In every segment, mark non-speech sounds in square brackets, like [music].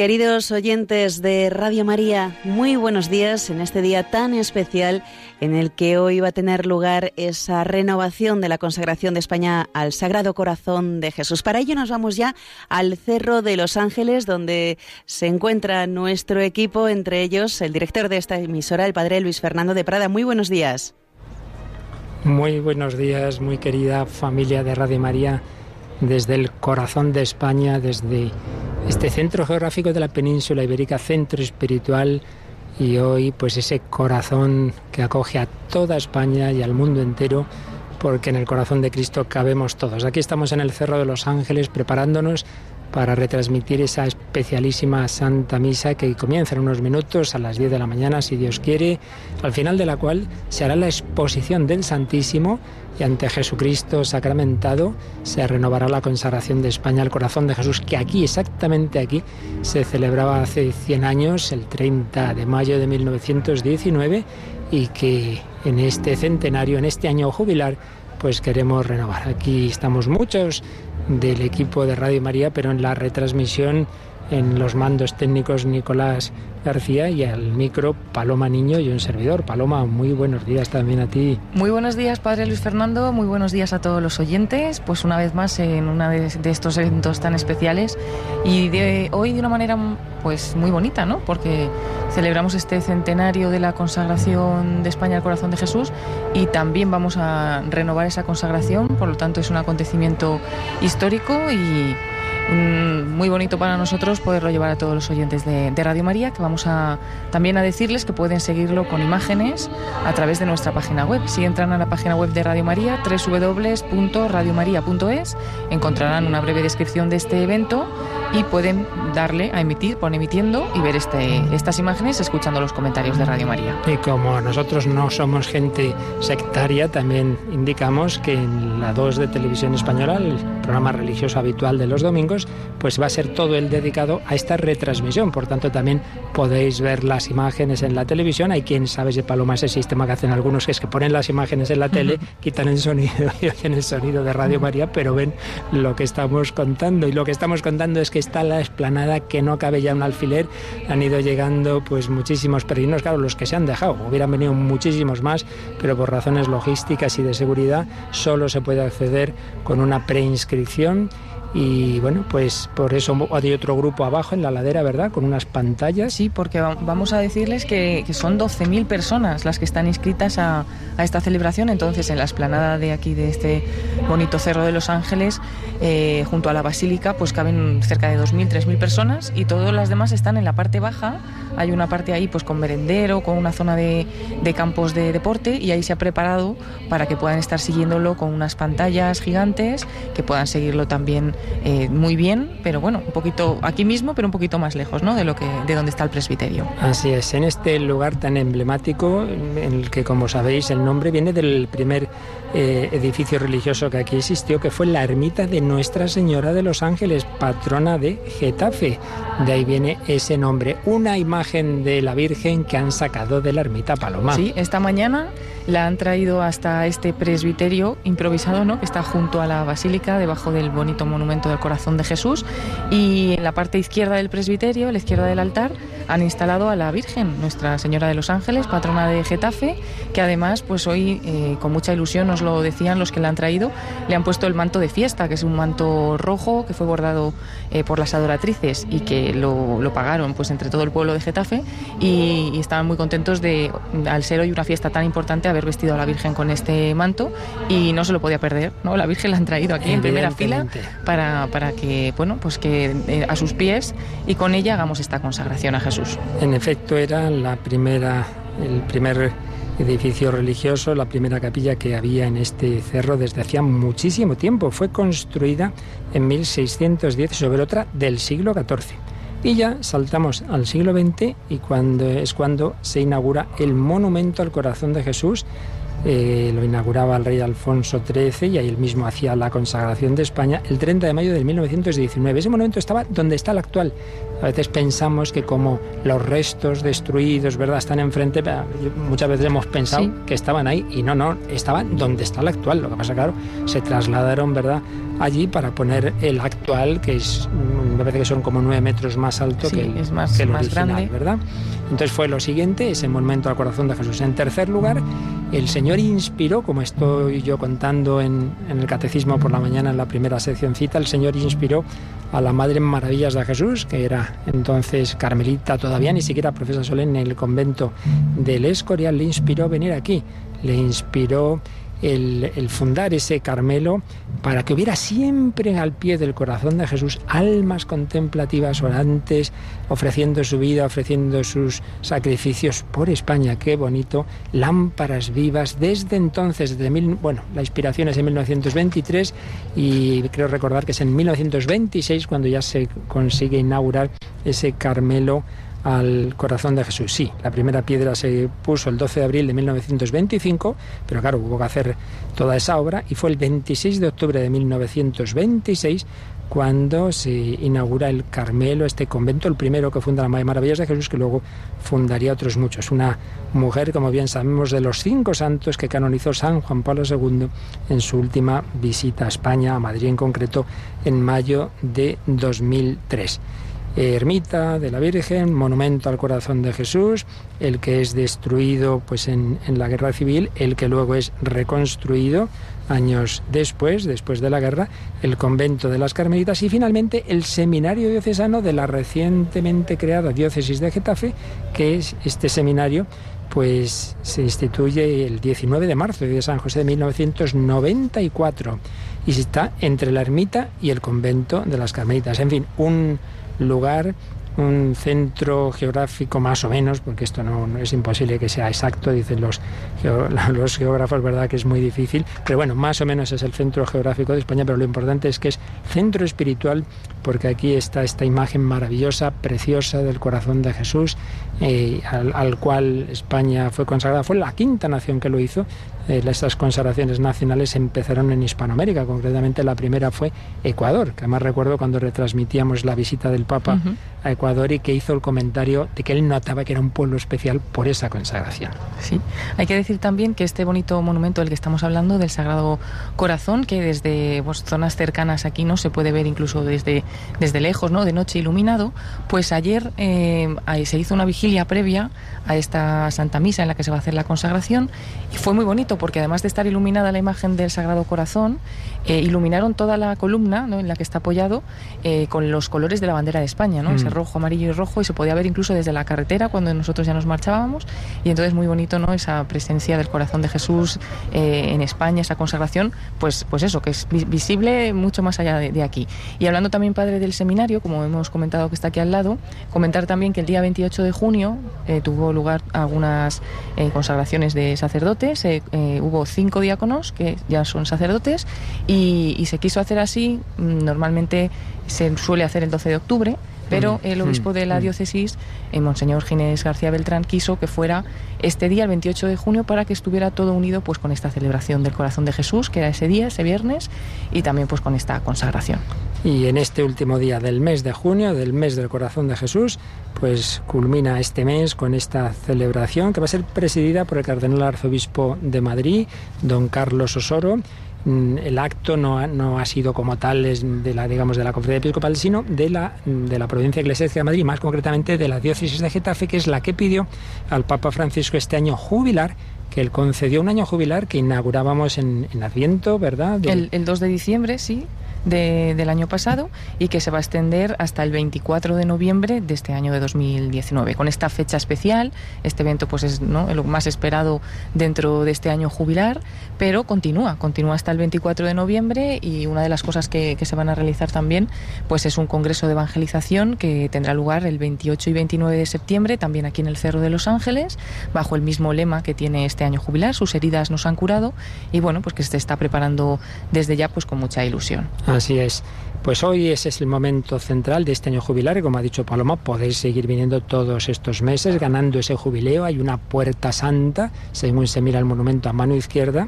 Queridos oyentes de Radio María, muy buenos días en este día tan especial en el que hoy va a tener lugar esa renovación de la consagración de España al Sagrado Corazón de Jesús. Para ello nos vamos ya al Cerro de los Ángeles, donde se encuentra nuestro equipo, entre ellos el director de esta emisora, el padre Luis Fernando de Prada. Muy buenos días. Muy buenos días, muy querida familia de Radio María, desde el corazón de España, desde este centro geográfico de la península ibérica, centro espiritual y hoy pues ese corazón que acoge a toda España y al mundo entero porque en el corazón de Cristo cabemos todos. Aquí estamos en el Cerro de los Ángeles preparándonos para retransmitir esa especialísima Santa Misa que comienza en unos minutos a las 10 de la mañana, si Dios quiere, al final de la cual se hará la exposición del Santísimo y ante Jesucristo sacramentado se renovará la consagración de España al corazón de Jesús, que aquí, exactamente aquí, se celebraba hace 100 años, el 30 de mayo de 1919, y que en este centenario, en este año jubilar, pues queremos renovar. Aquí estamos muchos del equipo de Radio María, pero en la retransmisión, en los mandos técnicos Nicolás García y al micro Paloma Niño y un servidor. Paloma, muy buenos días también a ti. Muy buenos días, Padre Luis Fernando, muy buenos días a todos los oyentes, pues una vez más en uno de, estos eventos tan especiales y hoy de una manera pues muy bonita, ¿no? Porque celebramos este centenario de la consagración de España al corazón de Jesús y también vamos a renovar esa consagración, por lo tanto es un acontecimiento histórico y muy bonito para nosotros poderlo llevar a todos los oyentes de, Radio María, que vamos a también a decirles que pueden seguirlo con imágenes a través de nuestra página web. Si entran a la página web de Radio María, www.radiomaria.es, encontrarán una breve descripción de este evento y pueden darle a emitir, pon emitiendo y ver este, estas imágenes escuchando los comentarios de Radio María. Y como nosotros no somos gente sectaria, también indicamos que en la 2 de Televisión Española, el programa religioso habitual de los domingos, pues va a ser todo el dedicado a esta retransmisión. Por tanto, también podéis ver las imágenes en la televisión. Hay quien sabe de Paloma ese sistema que hacen algunos, que es que ponen las imágenes en la tele, quitan el sonido [laughs] y oyen el sonido de Radio María, pero ven lo que estamos contando. Y lo que estamos contando es que está la explanada que no cabe ya un alfiler. Han ido llegando pues muchísimos peregrinos, claro, los que se han dejado. Hubieran venido muchísimos más, pero por razones logísticas y de seguridad solo se puede acceder con una preinscripción y bueno, pues por eso hay otro grupo abajo en la ladera, ¿verdad? Con unas pantallas. Sí, porque vamos a decirles que, son 12.000 personas las que están inscritas a, esta celebración. Entonces, en la esplanada de aquí, de este bonito Cerro de los Ángeles, eh, junto a la Basílica, pues caben cerca de 2.000, 3.000 personas y todas las demás están en la parte baja. Hay una parte ahí pues con merendero, con una zona de, de campos de deporte y ahí se ha preparado para que puedan estar siguiéndolo con unas pantallas gigantes, que puedan seguirlo también eh, muy bien, pero bueno, un poquito aquí mismo, pero un poquito más lejos, ¿no? De lo que, de donde está el presbiterio. Así es, en este lugar tan emblemático, en el que como sabéis el nombre viene del primer eh, edificio religioso que aquí existió, que fue la ermita de Nuestra Señora de los Ángeles, patrona de Getafe. De ahí viene ese nombre, una imagen de la Virgen que han sacado de la ermita Paloma. Sí, esta mañana la han traído hasta este presbiterio improvisado, ¿no? Que está junto a la basílica, debajo del bonito monumento del Corazón de Jesús. Y en la parte izquierda del presbiterio, a la izquierda del altar, han instalado a la Virgen, Nuestra Señora de los Ángeles, patrona de Getafe, que además, pues hoy, eh, con mucha ilusión, nos lo decían los que la han traído, le han puesto el manto de fiesta, que es un manto rojo que fue bordado eh, por las adoratrices y que lo, pagaron pues entre todo el pueblo de Getafe y, y estaban muy contentos de, al ser hoy una fiesta tan importante, haber vestido a la Virgen con este manto y no se lo podía perder, ¿no? La Virgen la han traído aquí en primera fila para, para que, bueno, pues que eh, a sus pies y con ella hagamos esta consagración a Jesús. En efecto, era la primera, el primer edificio religioso, la primera capilla que había en este cerro desde hacía muchísimo tiempo. Fue construida en 1610 sobre otra del siglo XIV. Y ya saltamos al siglo XX y cuando es cuando se inaugura el monumento al corazón de Jesús. Eh, lo inauguraba el rey Alfonso XIII y ahí él mismo hacía la consagración de España el 30 de mayo de 1919. Ese monumento estaba donde está el actual A veces pensamos que como los restos destruidos, ¿verdad?, están enfrente, muchas veces hemos pensado que estaban ahí y no, no, estaban donde está el actual. Lo que pasa, claro, se trasladaron, ¿verdad?, allí para poner el actual, que es, me parece que son como nueve metros más alto que, el, es más, más grande. ¿verdad? Entonces fue lo siguiente, ese monumento al corazón de Jesús. En tercer lugar, el Señor inspiró, como estoy yo contando en, en el Catecismo por la mañana en la primera seccióncita, el Señor inspiró a la Madre Maravillas de Jesús, que era entonces carmelita todavía, ni siquiera profesa solemne en el convento del Escorial, le inspiró venir aquí, le inspiró el, fundar ese Carmelo para que hubiera siempre al pie del corazón de Jesús almas contemplativas orantes, ofreciendo su vida, ofreciendo sus sacrificios por España. Qué bonito. Lámparas vivas desde entonces, desde mil, bueno, la inspiración es en 1923 y creo recordar que es en 1926 cuando ya se consigue inaugurar ese Carmelo al corazón de Jesús. Sí, la primera piedra se puso el 12 de abril de 1925, pero claro, hubo que hacer toda esa obra y fue el 26 de octubre de 1926 cuando se inaugura el Carmelo, este convento, el primero que funda la Madre Maravillas de Jesús, que luego fundaría otros muchos. Una mujer, como bien sabemos, de los cinco santos que canonizó San Juan Pablo II en su última visita a España, a Madrid en concreto, en mayo de 2003 ermita de la Virgen, monumento al corazón de Jesús, el que es destruido pues en, la guerra civil, el que luego es reconstruido años después, después de la guerra, el convento de las Carmelitas y finalmente el seminario diocesano de la recientemente creada diócesis de Getafe, que es este seminario pues se instituye el 19 de marzo de San José de 1994 y está entre la ermita y el convento de las Carmelitas. En fin, un lugar un centro geográfico más o menos, porque esto no, es imposible que sea exacto, dicen los, [laughs] los geógrafos, ¿verdad? Que es muy difícil, pero bueno, más o menos es el centro geográfico de España, pero lo importante es que es centro espiritual, porque aquí está esta imagen maravillosa, preciosa del corazón de Jesús, eh, al, cual España fue consagrada, fue la quinta nación que lo hizo, eh, estas consagraciones nacionales empezaron en Hispanoamérica, concretamente la primera fue Ecuador, que además recuerdo cuando retransmitíamos la visita del Papa a Ecuador y que hizo el comentario de que él notaba que era un pueblo especial por esa consagración. Sí, hay que decir también que este bonito monumento del que estamos hablando, del Sagrado Corazón, que desde pues, zonas cercanas aquí no se puede ver incluso desde, desde lejos, ¿no? de noche iluminado, pues ayer eh, se hizo una vigilia previa a esta Santa Misa en la que se va a hacer la consagración. Y fue muy bonito porque además de estar iluminada la imagen del Sagrado Corazón, eh, iluminaron toda la columna en la que está apoyado eh, con los colores de la bandera de España, ¿no? ese mm. rojo, amarillo y rojo, y se podía ver incluso desde la carretera cuando nosotros ya nos marchábamos. Y entonces muy bonito ¿no? esa presencia del corazón de Jesús eh, en España, esa consagración, pues, pues eso, que es visible mucho más allá de, aquí. Y hablando también, padre, del seminario, como hemos comentado que está aquí al lado, comentar también que el día 28 de junio tuvo lugar algunas consagraciones de sacerdotes hubo cinco diáconos que ya son sacerdotes y, se quiso hacer así. Mm, normalmente se suele hacer el 12 de octubre, pero mm. el obispo de la mm. diócesis, eh, Monseñor Ginés García Beltrán, quiso que fuera este día, el 28 de junio, para que estuviera todo unido pues con esta celebración del corazón de Jesús, que era ese día, ese viernes, y también pues con esta consagración. Y en este último día del mes de junio, del mes del corazón de Jesús, pues culmina este mes con esta celebración que va a ser presidida por el cardenal arzobispo de Madrid, don Carlos Osoro. Mm, el acto no ha, no ha sido como tal de la digamos de la conferencia episcopal sino de la de la provincia eclesiástica de Madrid más concretamente de la diócesis de Getafe que es la que pidió al Papa Francisco este año jubilar que él concedió un año jubilar que inaugurábamos en, en Adviento, ¿verdad? El, el 2 de diciembre, sí, del año pasado y que se va a extender hasta el 24 de noviembre de este año de 2019. Con esta fecha especial, este evento pues es lo más esperado dentro de este año jubilar, pero continúa, continúa hasta el 24 de noviembre y una de las cosas que, se van a realizar también pues es un congreso de evangelización que tendrá lugar el 28 y 29 de septiembre, también aquí en el Cerro de los Ángeles, bajo el mismo lema que tiene este año jubilar, sus heridas nos han curado y bueno, pues que se está preparando desde ya pues con mucha ilusión. Así es. Pues hoy ese es el momento central de este año jubilar y como ha dicho Paloma, podéis seguir viniendo todos estos meses ganando ese jubileo. Hay una puerta santa, según se mira el monumento a mano izquierda,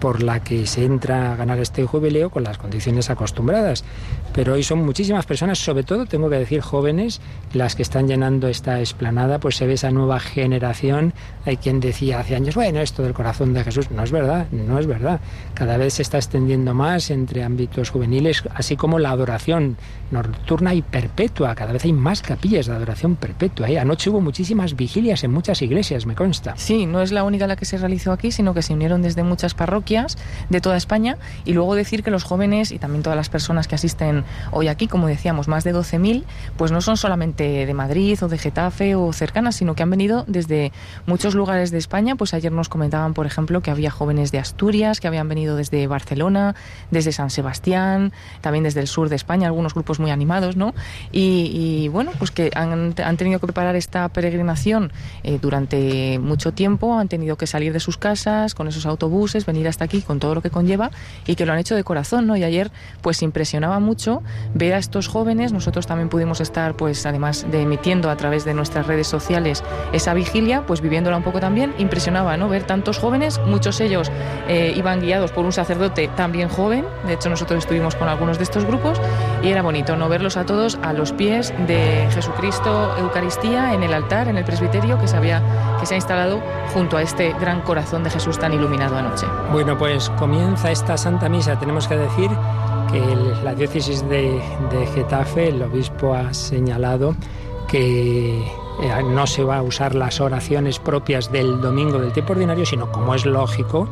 por la que se entra a ganar este jubileo con las condiciones acostumbradas. Pero hoy son muchísimas personas, sobre todo tengo que decir jóvenes, las que están llenando esta esplanada, pues se ve esa nueva generación. Hay quien decía hace años, bueno, esto del corazón de Jesús, no es verdad, no es verdad. Cada vez se está extendiendo más entre ámbitos juveniles, así como la adoración nocturna y perpetua. Cada vez hay más capillas de adoración perpetua. ¿eh? Anoche hubo muchísimas vigilias en muchas iglesias, me consta. Sí, no es la única la que se realizó aquí, sino que se unieron desde muchas parroquias de toda España y luego decir que los jóvenes y también todas las personas que asisten hoy aquí, como decíamos, más de 12.000, pues no son solamente de Madrid o de Getafe o cercanas, sino que han venido desde muchos lugares de España. Pues ayer nos comentaban, por ejemplo, que había jóvenes de Asturias, que habían venido desde Barcelona, desde San Sebastián, también desde el sur de España, algunos grupos muy animados, ¿no? Y, bueno, pues que han, tenido que preparar esta peregrinación eh, durante mucho tiempo, han tenido que salir de sus casas con esos autobuses, venir hasta aquí con todo lo que conlleva y que lo han hecho de corazón, ¿no? Y ayer pues impresionaba mucho ver a estos jóvenes, nosotros también pudimos estar pues además de emitiendo a través de nuestras redes sociales esa vigilia, pues viviéndola un poco también, impresionaba, ¿no? Ver tantos jóvenes, muchos ellos eh, iban guiados por un sacerdote también joven, de hecho nosotros estuvimos con algunos de estos grupos y era bonito, ¿no? Verlos a todos a los pies de Jesucristo Eucaristía en el altar, en el presbiterio que se había que se ha instalado junto a este gran corazón de Jesús tan iluminado anoche. Bueno, pues comienza esta Santa Misa. Tenemos que decir que la diócesis de, de Getafe, el obispo ha señalado que eh, no se va a usar las oraciones propias del domingo del tiempo ordinario, sino como es lógico,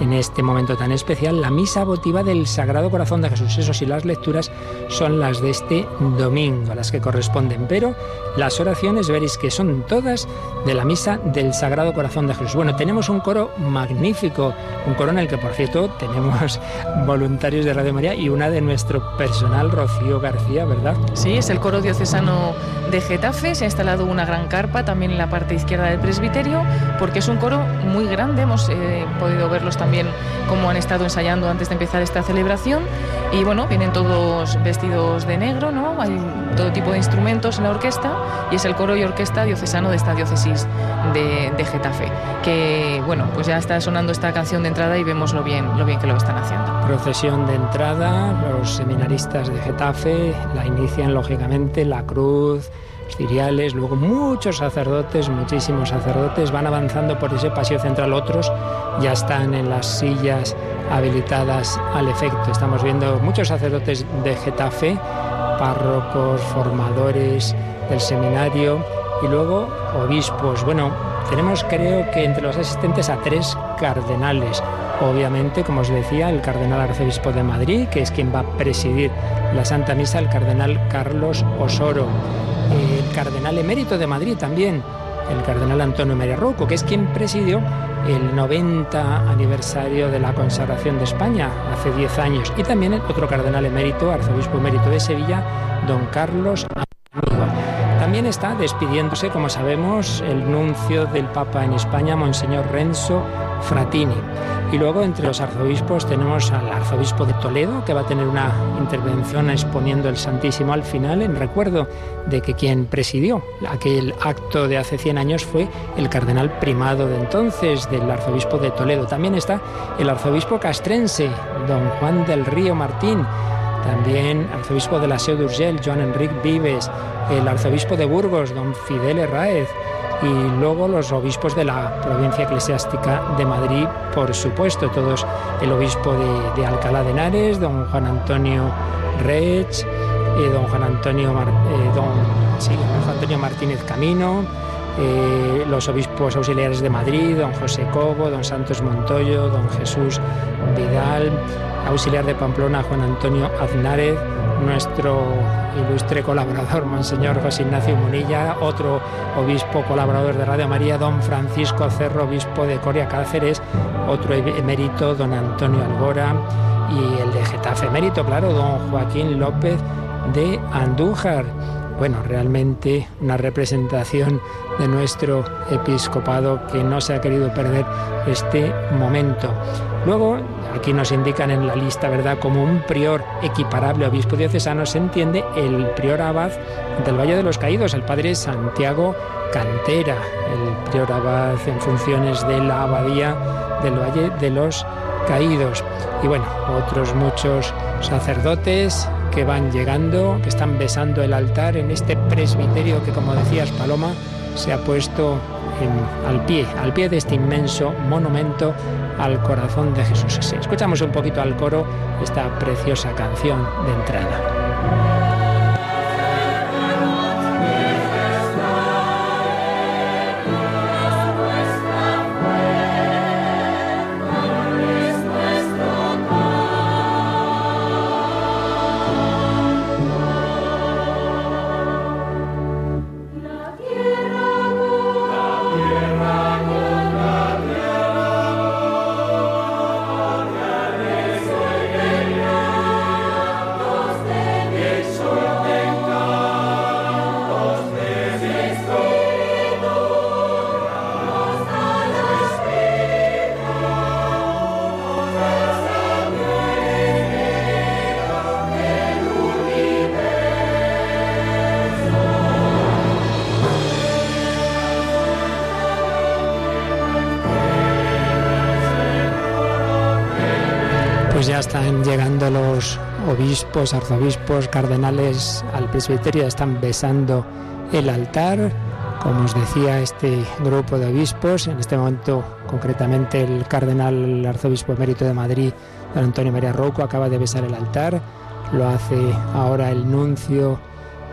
en este momento tan especial, la misa votiva del Sagrado Corazón de Jesús. Eso sí, las lecturas son las de este domingo, las que corresponden, pero las oraciones veréis que son todas de la misa del Sagrado Corazón de Jesús. Bueno, tenemos un coro magnífico, un coro en el que, por cierto, [laughs] tenemos voluntarios de Radio María y una de nuestro personal, Rocío García, ¿verdad? Sí, es el coro diocesano de Getafe, se ha instalado una gran carpa también en la parte izquierda del presbiterio, porque es un coro muy grande, hemos eh, podido verlos también cómo han estado ensayando antes de empezar esta celebración. Y bueno, vienen todos vestidos de negro, ¿no? Hay todo tipo de instrumentos en la orquesta y es el coro y orquesta diocesano de esta diócesis de, de Getafe. Que bueno, pues ya está sonando esta canción de entrada y vemos lo bien, lo bien que lo están haciendo. Procesión de entrada, los seminaristas de Getafe la inician lógicamente la cruz ciriales, luego muchos sacerdotes, muchísimos sacerdotes van avanzando por ese pasillo central, otros ya están en las sillas habilitadas al efecto. Estamos viendo muchos sacerdotes de Getafe, párrocos, formadores del seminario y luego obispos. Bueno, tenemos creo que entre los asistentes a tres cardenales. Obviamente, como os decía, el cardenal arzobispo de Madrid, que es quien va a presidir la Santa Misa, el cardenal Carlos Osoro el cardenal emérito de Madrid también, el cardenal Antonio María Rocco, que es quien presidió el 90 aniversario de la consagración de España hace 10 años, y también el otro cardenal emérito, arzobispo emérito de Sevilla, don Carlos Amigo. También está despidiéndose, como sabemos, el nuncio del Papa en España, Monseñor Renzo Fratini. Y luego entre los arzobispos tenemos al arzobispo de Toledo, que va a tener una intervención exponiendo el Santísimo al final, en recuerdo de que quien presidió aquel acto de hace 100 años fue el cardenal primado de entonces, del arzobispo de Toledo. También está el arzobispo castrense, don Juan del Río Martín. También arzobispo de la Seu d'Urgell, Joan Enric Vives, el arzobispo de Burgos, don Fidel Herráez, y luego los obispos de la provincia eclesiástica de Madrid, por supuesto, todos el obispo de, Alcalá de Henares, don Juan Antonio Rech, eh, don Juan Antonio, eh, don, Antonio Martínez Camino, eh, los obispos auxiliares de Madrid, don José Cobo, don Santos Montoyo, don Jesús Vidal, auxiliar de Pamplona, Juan Antonio Aznárez, nuestro ilustre colaborador, Monseñor José Ignacio Munilla, otro obispo colaborador de Radio María, don Francisco Cerro, obispo de Coria Cáceres, otro emérito, don Antonio Algora, y el de Getafe emérito, claro, don Joaquín López de Andújar. Bueno, realmente una representación de nuestro episcopado que no se ha querido perder este momento. Luego, aquí nos indican en la lista, ¿verdad?, como un prior equiparable a obispo diocesano, se entiende el prior abad del Valle de los Caídos, el padre Santiago Cantera, el prior abad en funciones de la abadía del Valle de los caídos. Y bueno, otros muchos sacerdotes que van llegando, que están besando el altar en este presbiterio que, como decías, Paloma, se ha puesto al pie, al pie de este inmenso monumento al corazón de Jesús. escuchamos un poquito al coro esta preciosa canción de entrada. Obispos, arzobispos, cardenales al presbiterio están besando el altar. Como os decía, este grupo de obispos, en este momento concretamente el cardenal arzobispo emérito de Madrid, don Antonio María Rocco, acaba de besar el altar. Lo hace ahora el nuncio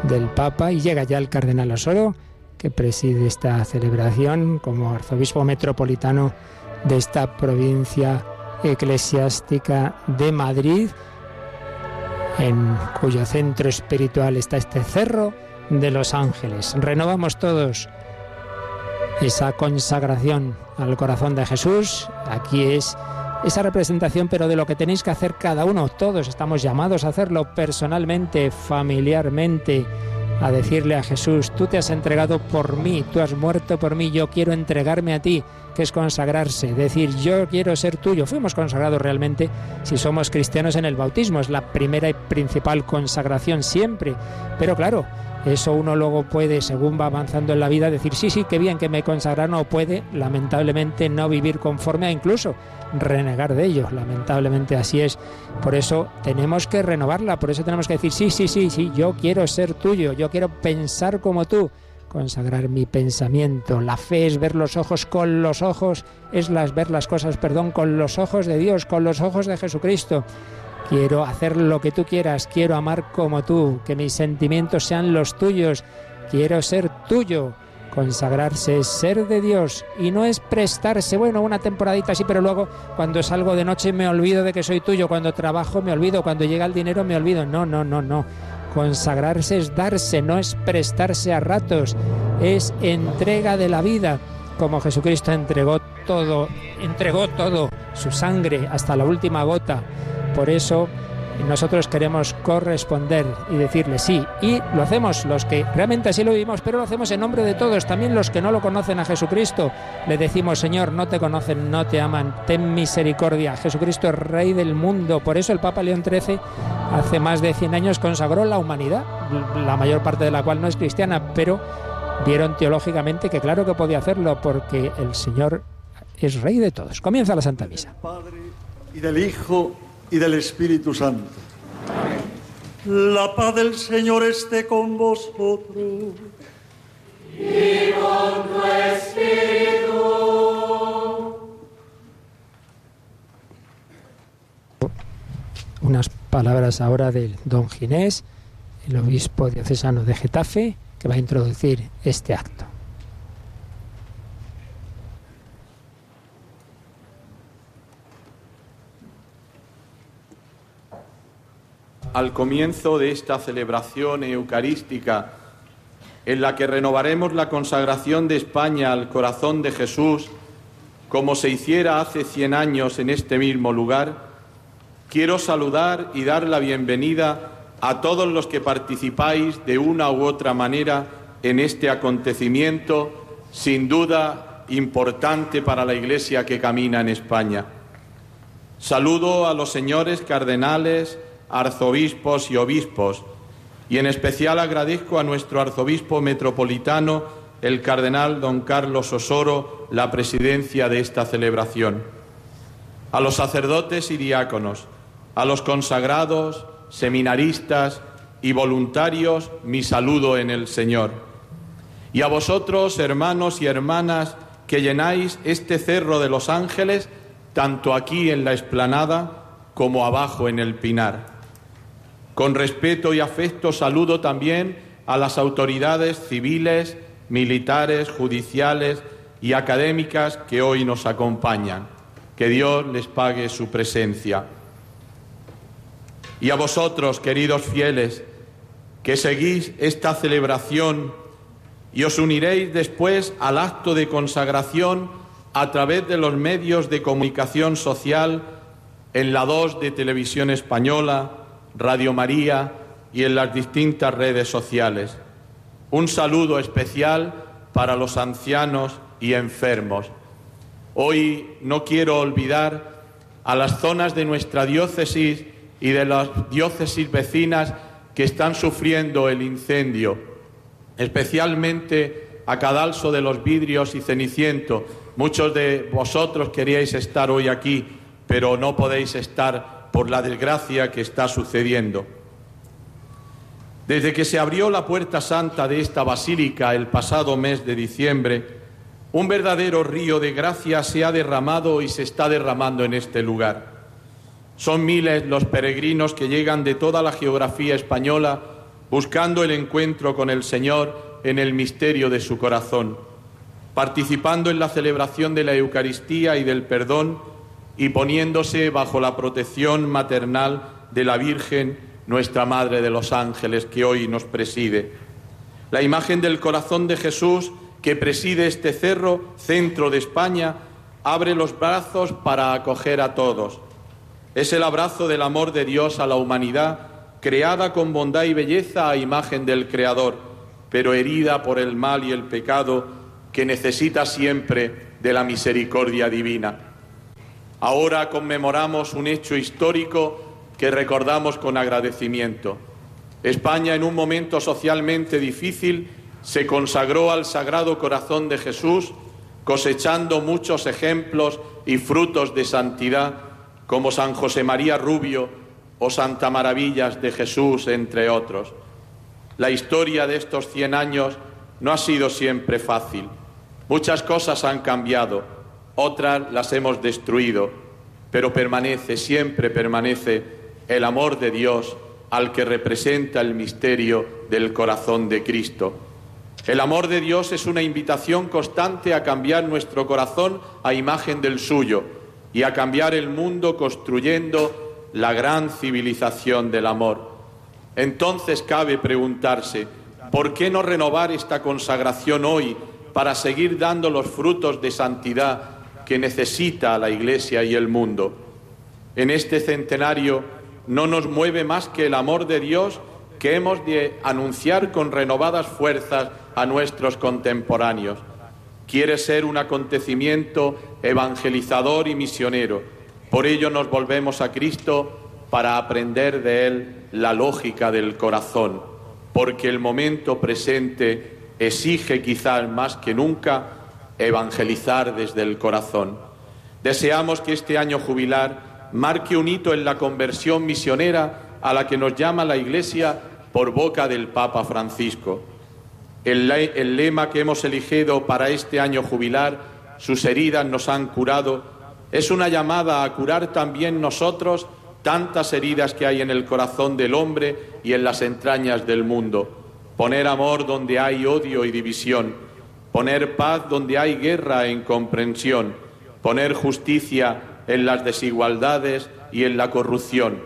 del Papa y llega ya el cardenal Osoro, que preside esta celebración como arzobispo metropolitano de esta provincia eclesiástica de Madrid en cuyo centro espiritual está este cerro de los ángeles. Renovamos todos esa consagración al corazón de Jesús. Aquí es esa representación, pero de lo que tenéis que hacer cada uno. Todos estamos llamados a hacerlo personalmente, familiarmente, a decirle a Jesús, tú te has entregado por mí, tú has muerto por mí, yo quiero entregarme a ti que es consagrarse, decir yo quiero ser tuyo. Fuimos consagrados realmente si somos cristianos en el bautismo, es la primera y principal consagración siempre. Pero claro, eso uno luego puede, según va avanzando en la vida, decir sí, sí, qué bien que me consagraron o puede, lamentablemente, no vivir conforme a incluso renegar de ello. Lamentablemente así es. Por eso tenemos que renovarla, por eso tenemos que decir sí, sí, sí, sí, yo quiero ser tuyo, yo quiero pensar como tú consagrar mi pensamiento. La fe es ver los ojos con los ojos, es las ver las cosas, perdón, con los ojos de Dios, con los ojos de Jesucristo. Quiero hacer lo que tú quieras, quiero amar como tú, que mis sentimientos sean los tuyos, quiero ser tuyo. Consagrarse es ser de Dios y no es prestarse, bueno, una temporadita así, pero luego cuando salgo de noche me olvido de que soy tuyo, cuando trabajo me olvido, cuando llega el dinero me olvido. No, no, no, no. Consagrarse es darse, no es prestarse a ratos, es entrega de la vida, como Jesucristo entregó todo, entregó todo, su sangre hasta la última gota. Por eso nosotros queremos corresponder y decirle sí. Y lo hacemos los que realmente así lo vivimos, pero lo hacemos en nombre de todos, también los que no lo conocen a Jesucristo. Le decimos, Señor, no te conocen, no te aman, ten misericordia. Jesucristo es Rey del mundo. Por eso el Papa León XIII hace más de 100 años consagró la humanidad, la mayor parte de la cual no es cristiana, pero vieron teológicamente que claro que podía hacerlo porque el Señor es Rey de todos. Comienza la Santa Misa. Padre y del Hijo y del Espíritu Santo. La paz del Señor esté con vosotros. Y con tu espíritu. Unas palabras ahora del don Ginés, el obispo diocesano de Getafe, que va a introducir este acto. Al comienzo de esta celebración eucarística en la que renovaremos la consagración de España al corazón de Jesús, como se hiciera hace cien años en este mismo lugar, quiero saludar y dar la bienvenida a todos los que participáis de una u otra manera en este acontecimiento, sin duda importante para la Iglesia que camina en España. Saludo a los señores cardenales, arzobispos y obispos, y en especial agradezco a nuestro arzobispo metropolitano, el cardenal don Carlos Osoro, la presidencia de esta celebración. a los sacerdotes y diáconos, a los consagrados, seminaristas y voluntarios, mi saludo en el Señor. Y a vosotros, hermanos y hermanas, que llenáis este cerro de los ángeles, tanto aquí en la explanada como abajo en el pinar. Con respeto y afecto saludo también a las autoridades civiles, militares, judiciales y académicas que hoy nos acompañan. Que Dios les pague su presencia. Y a vosotros, queridos fieles, que seguís esta celebración y os uniréis después al acto de consagración a través de los medios de comunicación social en la 2 de Televisión Española, Radio María y en las distintas redes sociales. Un saludo especial para los ancianos y enfermos. Hoy no quiero olvidar a las zonas de nuestra diócesis y de las diócesis vecinas que están sufriendo el incendio, especialmente a Cadalso de los Vidrios y Ceniciento. Muchos de vosotros queríais estar hoy aquí, pero no podéis estar por la desgracia que está sucediendo. Desde que se abrió la puerta santa de esta basílica el pasado mes de diciembre, un verdadero río de gracia se ha derramado y se está derramando en este lugar. Son miles los peregrinos que llegan de toda la geografía española buscando el encuentro con el Señor en el misterio de su corazón, participando en la celebración de la Eucaristía y del perdón y poniéndose bajo la protección maternal de la Virgen, nuestra Madre de los Ángeles, que hoy nos preside. La imagen del corazón de Jesús que preside este cerro, centro de España, abre los brazos para acoger a todos. Es el abrazo del amor de Dios a la humanidad, creada con bondad y belleza a imagen del Creador, pero herida por el mal y el pecado, que necesita siempre de la misericordia divina. Ahora conmemoramos un hecho histórico que recordamos con agradecimiento. España, en un momento socialmente difícil, se consagró al Sagrado Corazón de Jesús, cosechando muchos ejemplos y frutos de santidad, como San José María Rubio o Santa Maravillas de Jesús, entre otros. La historia de estos cien años no ha sido siempre fácil. Muchas cosas han cambiado, otras las hemos destruido, pero permanece, siempre permanece el amor de Dios al que representa el misterio del corazón de Cristo. El amor de Dios es una invitación constante a cambiar nuestro corazón a imagen del suyo y a cambiar el mundo construyendo la gran civilización del amor. Entonces cabe preguntarse, ¿por qué no renovar esta consagración hoy para seguir dando los frutos de santidad que necesita la Iglesia y el mundo? En este centenario no nos mueve más que el amor de Dios que hemos de anunciar con renovadas fuerzas a nuestros contemporáneos. Quiere ser un acontecimiento evangelizador y misionero. Por ello nos volvemos a Cristo para aprender de Él la lógica del corazón, porque el momento presente exige quizás más que nunca evangelizar desde el corazón. Deseamos que este año jubilar marque un hito en la conversión misionera a la que nos llama la Iglesia por boca del Papa Francisco. El, lema que hemos elegido para este año jubilar, sus heridas nos han curado, es una llamada a curar también nosotros tantas heridas que hay en el corazón del hombre y en las entrañas del mundo. Poner amor donde hay odio y división, poner paz donde hay guerra e incomprensión, poner justicia en las desigualdades y en la corrupción.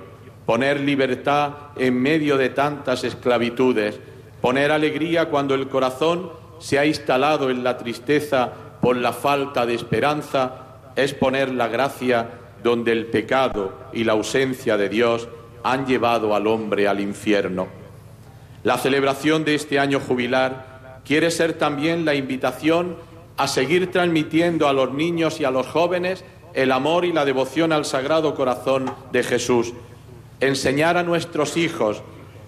Poner libertad en medio de tantas esclavitudes, poner alegría cuando el corazón se ha instalado en la tristeza por la falta de esperanza, es poner la gracia donde el pecado y la ausencia de Dios han llevado al hombre al infierno. La celebración de este año jubilar quiere ser también la invitación a seguir transmitiendo a los niños y a los jóvenes el amor y la devoción al Sagrado Corazón de Jesús enseñar a nuestros hijos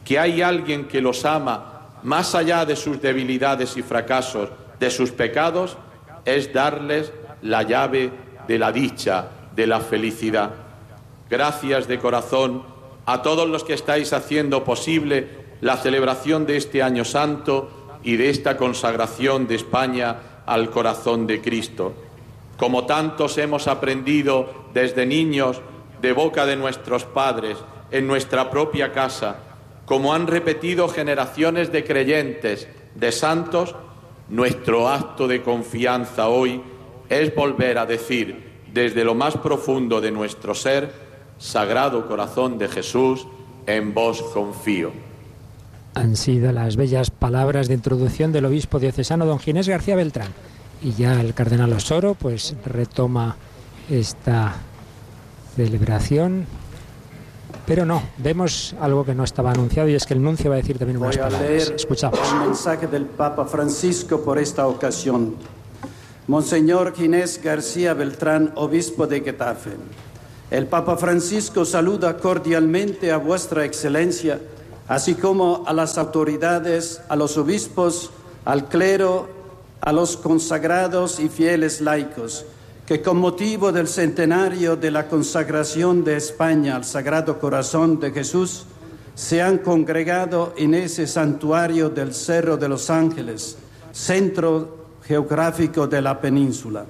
que hay alguien que los ama más allá de sus debilidades y fracasos, de sus pecados, es darles la llave de la dicha, de la felicidad. Gracias de corazón a todos los que estáis haciendo posible la celebración de este año santo y de esta consagración de España al corazón de Cristo. Como tantos hemos aprendido desde niños de boca de nuestros padres, en nuestra propia casa, como han repetido generaciones de creyentes, de santos, nuestro acto de confianza hoy es volver a decir desde lo más profundo de nuestro ser, Sagrado Corazón de Jesús, en vos confío. Han sido las bellas palabras de introducción del obispo diocesano don Ginés García Beltrán. Y ya el cardenal Osoro pues retoma esta celebración. Pero no, vemos algo que no estaba anunciado y es que el nuncio va a decir también unas Voy a palabras. leer Escuchamos. el mensaje del Papa Francisco por esta ocasión. Monseñor Ginés García Beltrán, obispo de Getafe. El Papa Francisco saluda cordialmente a vuestra excelencia, así como a las autoridades, a los obispos, al clero, a los consagrados y fieles laicos, que con motivo del centenario de la consagración de España al Sagrado Corazón de Jesús, se han congregado en ese santuario del Cerro de los Ángeles, centro geográfico de la península.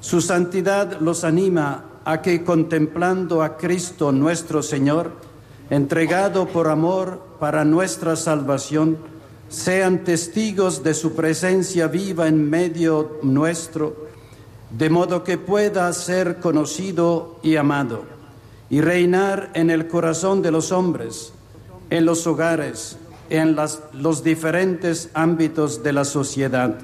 Su santidad los anima a que contemplando a Cristo nuestro Señor, entregado por amor para nuestra salvación, sean testigos de su presencia viva en medio nuestro, de modo que pueda ser conocido y amado, y reinar en el corazón de los hombres, en los hogares, en los diferentes ámbitos de la sociedad.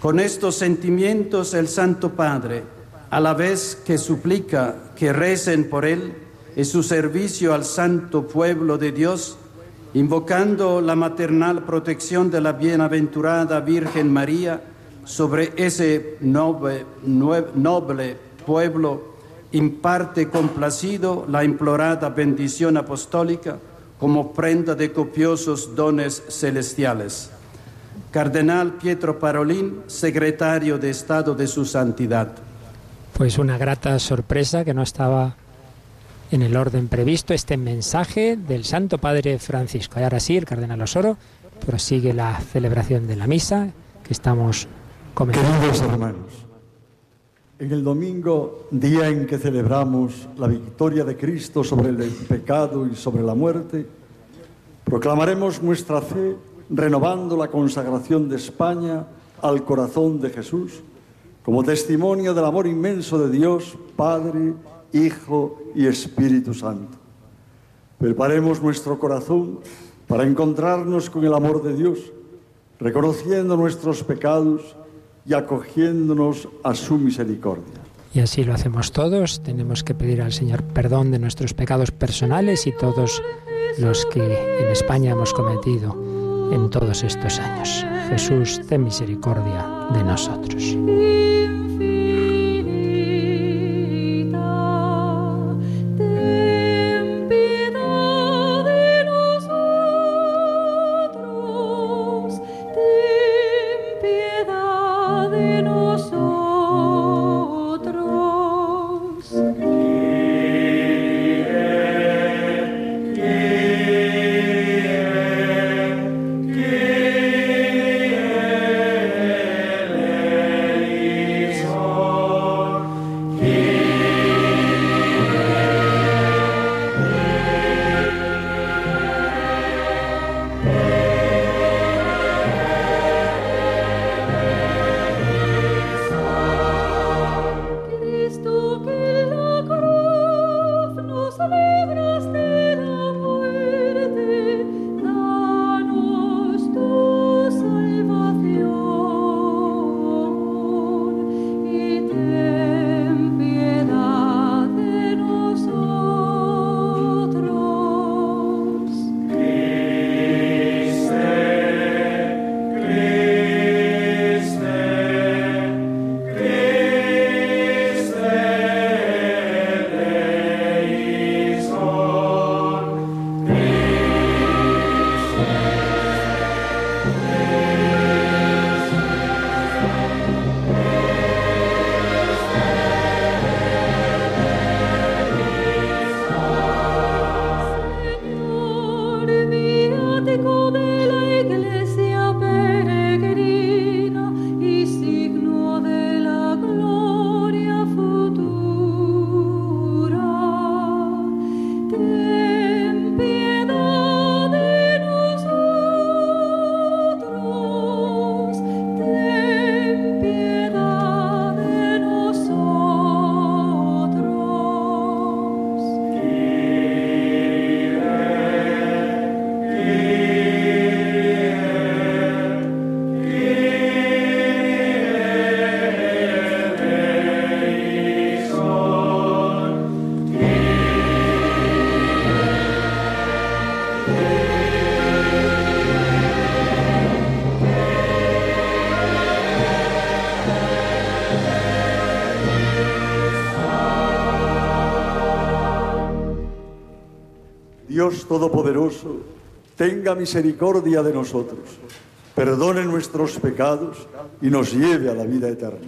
Con estos sentimientos el Santo Padre, a la vez que suplica que recen por él y su servicio al santo pueblo de Dios, invocando la maternal protección de la bienaventurada Virgen María sobre ese noble pueblo, imparte complacido la implorada bendición apostólica como prenda de copiosos dones celestiales. Cardenal Pietro Parolín, secretario de Estado de su Santidad. Pues una grata sorpresa que no estaba en el orden previsto, este mensaje del Santo Padre Francisco. Y ahora sí, el cardenal Osoro prosigue la celebración de la misa que estamos comenzando. Queridos hermanos, en el domingo, día en que celebramos la victoria de Cristo sobre el pecado y sobre la muerte, proclamaremos nuestra fe renovando la consagración de España al corazón de Jesús como testimonio del amor inmenso de Dios, Padre, Hijo y Espíritu Santo. Preparemos nuestro corazón para encontrarnos con el amor de Dios, reconociendo nuestros pecados y acogiéndonos a su misericordia. Y así lo hacemos todos. Tenemos que pedir al Señor perdón de nuestros pecados personales y todos los que en España hemos cometido en todos estos años. Jesús, ten misericordia de nosotros. Dios Todopoderoso, tenga misericordia de nosotros, perdone nuestros pecados y nos lleve a la vida eterna.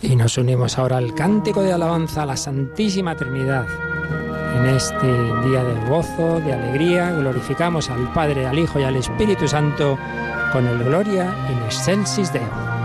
Y nos unimos ahora al cántico de alabanza a la Santísima Trinidad. En este día de gozo, de alegría, glorificamos al Padre, al Hijo y al Espíritu Santo con el Gloria in excelsis Deo.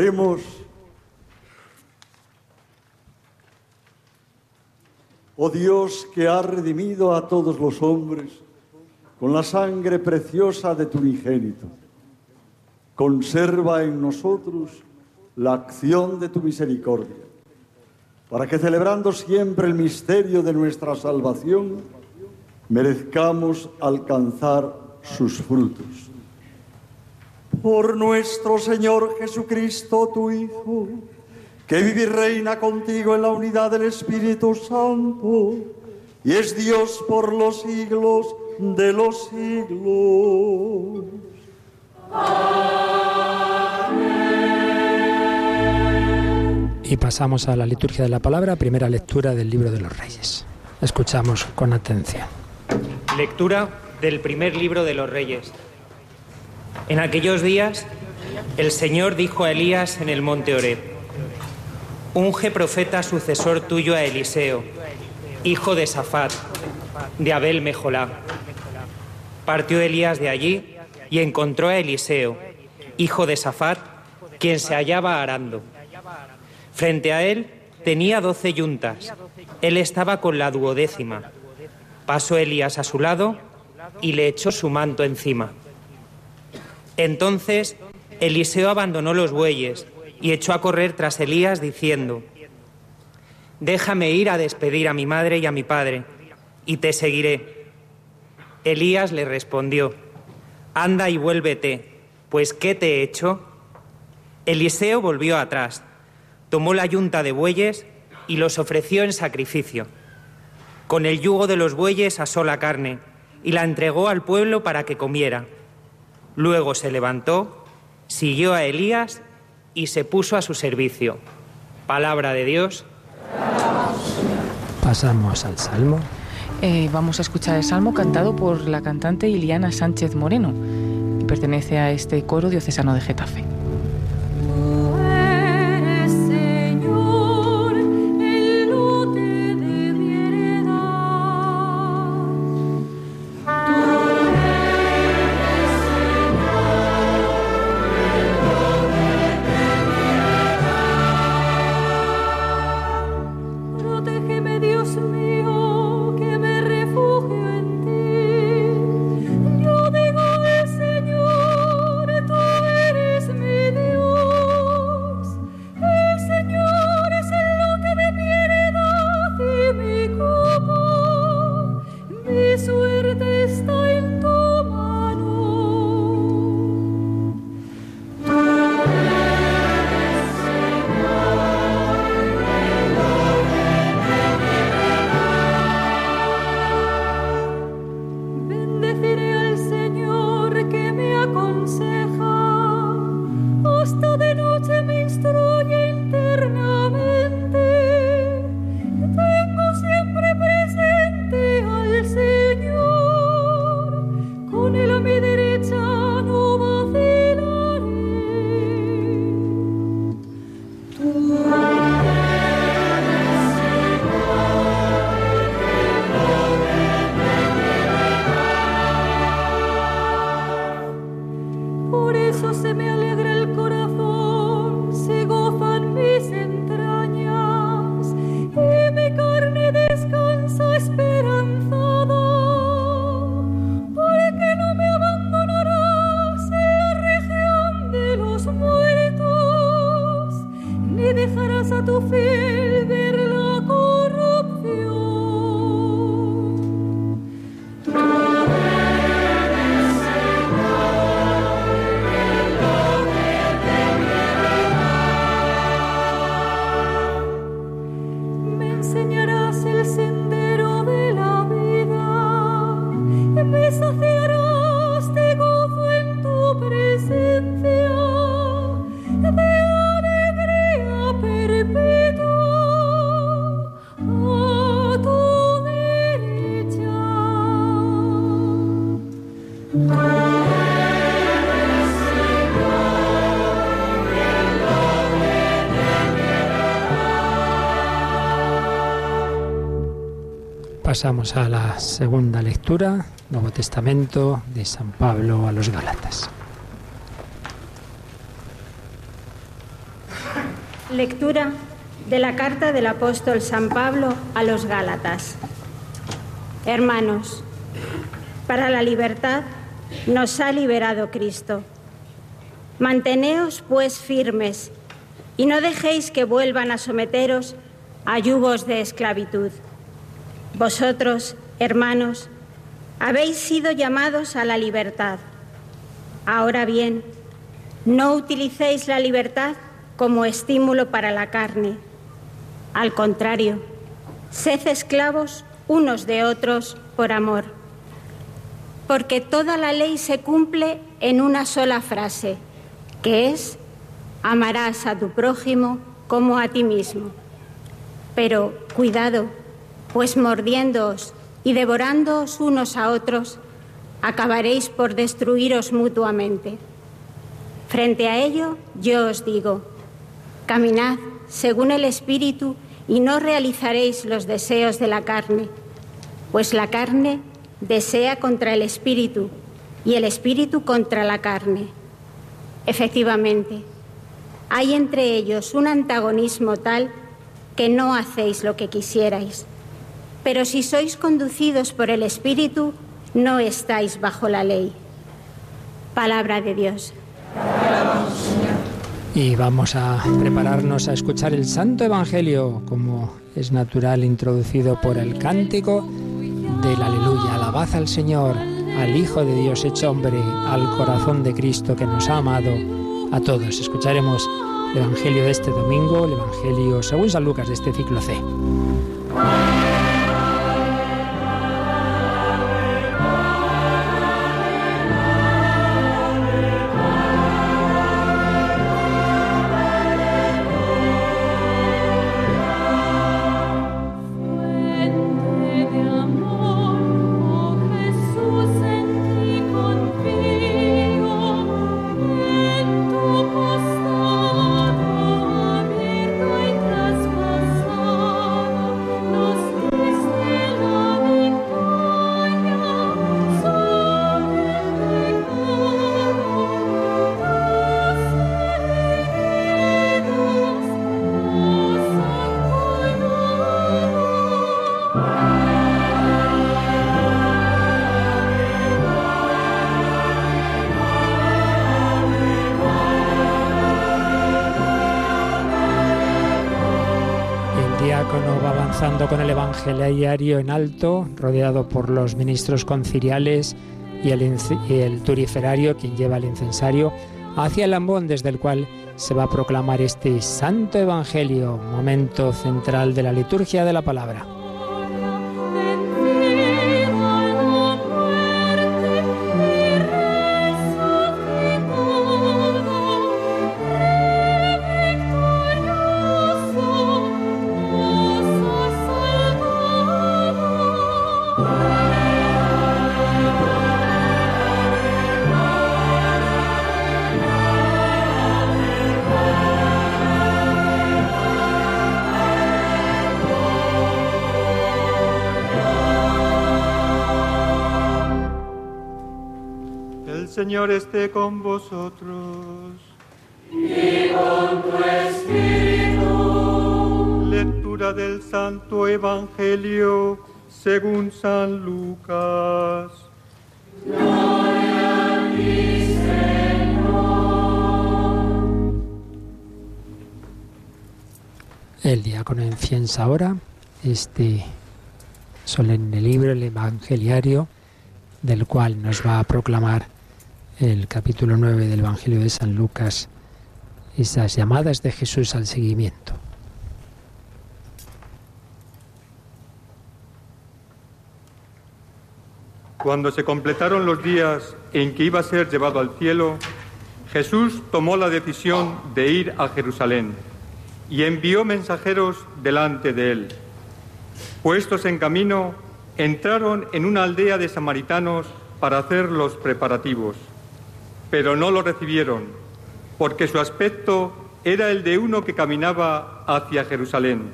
Oremos. Oh Dios que has redimido a todos los hombres con la sangre preciosa de tu unigénito, conserva en nosotros la acción de tu misericordia, para que celebrando siempre el misterio de nuestra salvación, merezcamos alcanzar sus frutos. Por nuestro Señor Jesucristo, tu Hijo, que vive y reina contigo en la unidad del Espíritu Santo, y es Dios por los siglos de los siglos. Y pasamos a la liturgia de la palabra, primera lectura del libro de los Reyes. Escuchamos con atención. Lectura del primer libro de los Reyes. En aquellos días, el Señor dijo a Elías en el monte Oreb: Unge profeta sucesor tuyo a Eliseo, hijo de Safat, de Abel Mejolá. Partió Elías de allí y encontró a Eliseo, hijo de Safat, quien se hallaba arando. Frente a él tenía doce yuntas. Él estaba con la duodécima. Pasó Elías a su lado y le echó su manto encima. Entonces Eliseo abandonó los bueyes y echó a correr tras Elías diciendo, Déjame ir a despedir a mi madre y a mi padre, y te seguiré. Elías le respondió, Anda y vuélvete, pues ¿qué te he hecho? Eliseo volvió atrás, tomó la yunta de bueyes y los ofreció en sacrificio. Con el yugo de los bueyes asó la carne y la entregó al pueblo para que comiera. Luego se levantó, siguió a Elías y se puso a su servicio. Palabra de Dios. Pasamos al Salmo. Eh, vamos a escuchar el Salmo cantado por la cantante Iliana Sánchez Moreno. y Pertenece a este coro diocesano de Getafe. Pasamos a la segunda lectura, Nuevo Testamento de San Pablo a los Gálatas. Lectura de la carta del apóstol San Pablo a los Gálatas. Hermanos, para la libertad nos ha liberado Cristo. Manteneos pues firmes y no dejéis que vuelvan a someteros a yugos de esclavitud. Vosotros, hermanos, habéis sido llamados a la libertad. Ahora bien, no utilicéis la libertad como estímulo para la carne. Al contrario, sed esclavos unos de otros por amor. Porque toda la ley se cumple en una sola frase, que es, amarás a tu prójimo como a ti mismo. Pero cuidado, pues mordiéndoos y devorándoos unos a otros, acabaréis por destruiros mutuamente. Frente a ello, yo os digo, caminad según el Espíritu y no realizaréis los deseos de la carne, pues la carne desea contra el Espíritu y el Espíritu contra la carne. Efectivamente, hay entre ellos un antagonismo tal que no hacéis lo que quisierais. Pero si sois conducidos por el Espíritu, no estáis bajo la ley. Palabra de Dios. Y vamos a prepararnos a escuchar el Santo Evangelio, como es natural, introducido por el cántico del aleluya. Alabad al Señor, al Hijo de Dios hecho hombre, al corazón de Cristo que nos ha amado a todos. Escucharemos el Evangelio de este domingo, el Evangelio según San Lucas de este ciclo C. Evangeliario en alto, rodeado por los ministros conciliales y el, y el turiferario, quien lleva el incensario, hacia el ambón desde el cual se va a proclamar este Santo Evangelio, momento central de la liturgia de la palabra. Señor esté con vosotros. Y con tu espíritu. Lectura del Santo Evangelio según San Lucas. Gloria a ti, Señor. El diácono enciensa ahora este solemne libro, el Evangeliario, del cual nos va a proclamar el capítulo 9 del Evangelio de San Lucas, esas llamadas de Jesús al seguimiento. Cuando se completaron los días en que iba a ser llevado al cielo, Jesús tomó la decisión de ir a Jerusalén y envió mensajeros delante de él. Puestos en camino, entraron en una aldea de samaritanos para hacer los preparativos pero no lo recibieron, porque su aspecto era el de uno que caminaba hacia Jerusalén.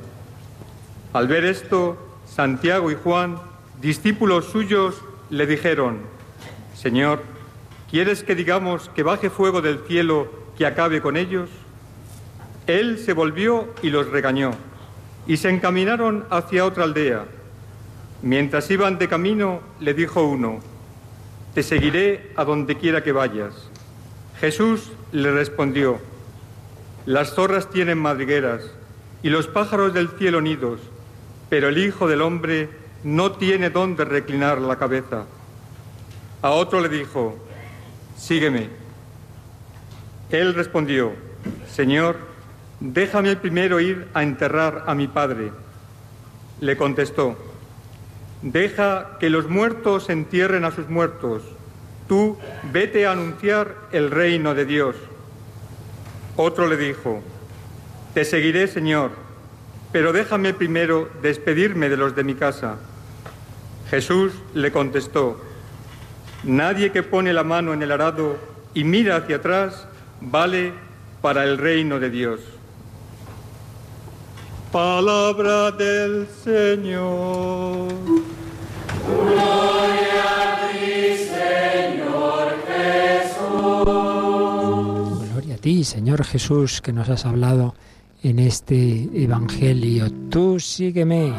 Al ver esto, Santiago y Juan, discípulos suyos, le dijeron, Señor, ¿quieres que digamos que baje fuego del cielo que acabe con ellos? Él se volvió y los regañó, y se encaminaron hacia otra aldea. Mientras iban de camino, le dijo uno, te seguiré a donde quiera que vayas. Jesús le respondió, las zorras tienen madrigueras y los pájaros del cielo nidos, pero el Hijo del Hombre no tiene dónde reclinar la cabeza. A otro le dijo, sígueme. Él respondió, Señor, déjame primero ir a enterrar a mi padre. Le contestó, Deja que los muertos entierren a sus muertos. Tú vete a anunciar el reino de Dios. Otro le dijo, Te seguiré, Señor, pero déjame primero despedirme de los de mi casa. Jesús le contestó, Nadie que pone la mano en el arado y mira hacia atrás vale para el reino de Dios. Palabra del Señor. Gloria ti, Señor Jesús, que nos has hablado en este Evangelio. Tú sígueme.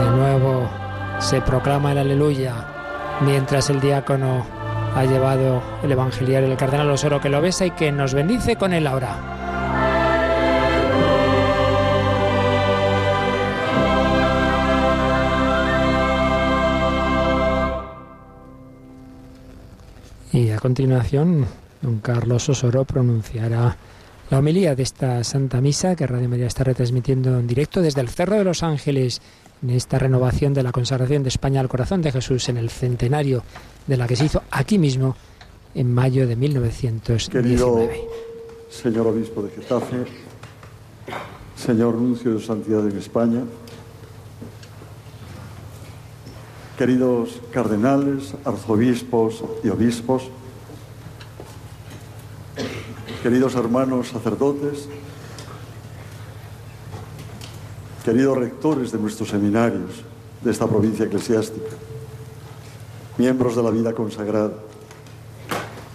De nuevo se proclama el aleluya mientras el diácono ha llevado el evangeliario del cardenal Osoro que lo besa y que nos bendice con él ahora. Y a continuación, don Carlos Osoro pronunciará la homilía de esta Santa Misa que Radio María está retransmitiendo en directo desde el Cerro de los Ángeles en esta renovación de la consagración de España al corazón de Jesús en el centenario de la que se hizo aquí mismo en mayo de 1919. Querido señor obispo de Getafe, señor nuncio de santidad en España, queridos cardenales, arzobispos y obispos, queridos hermanos sacerdotes, queridos rectores de nuestros seminarios de esta provincia eclesiástica, miembros de la vida consagrada,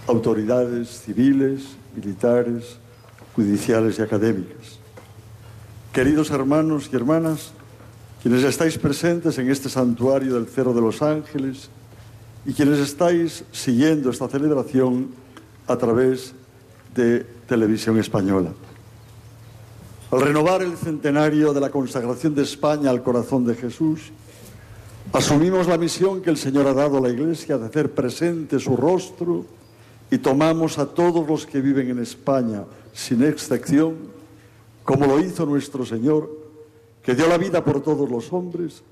autoridades civiles, militares, judiciales y académicas, queridos hermanos y hermanas, quienes estáis presentes en este santuario del Cerro de los Ángeles y quienes estáis siguiendo esta celebración a través de Televisión Española. Al renovar el centenario de la consagración de España al corazón de Jesús, asumimos la misión que el Señor ha dado a la Iglesia de hacer presente su rostro y tomamos a todos los que viven en España, sin excepción, como lo hizo nuestro Señor, que dio la vida por todos los hombres,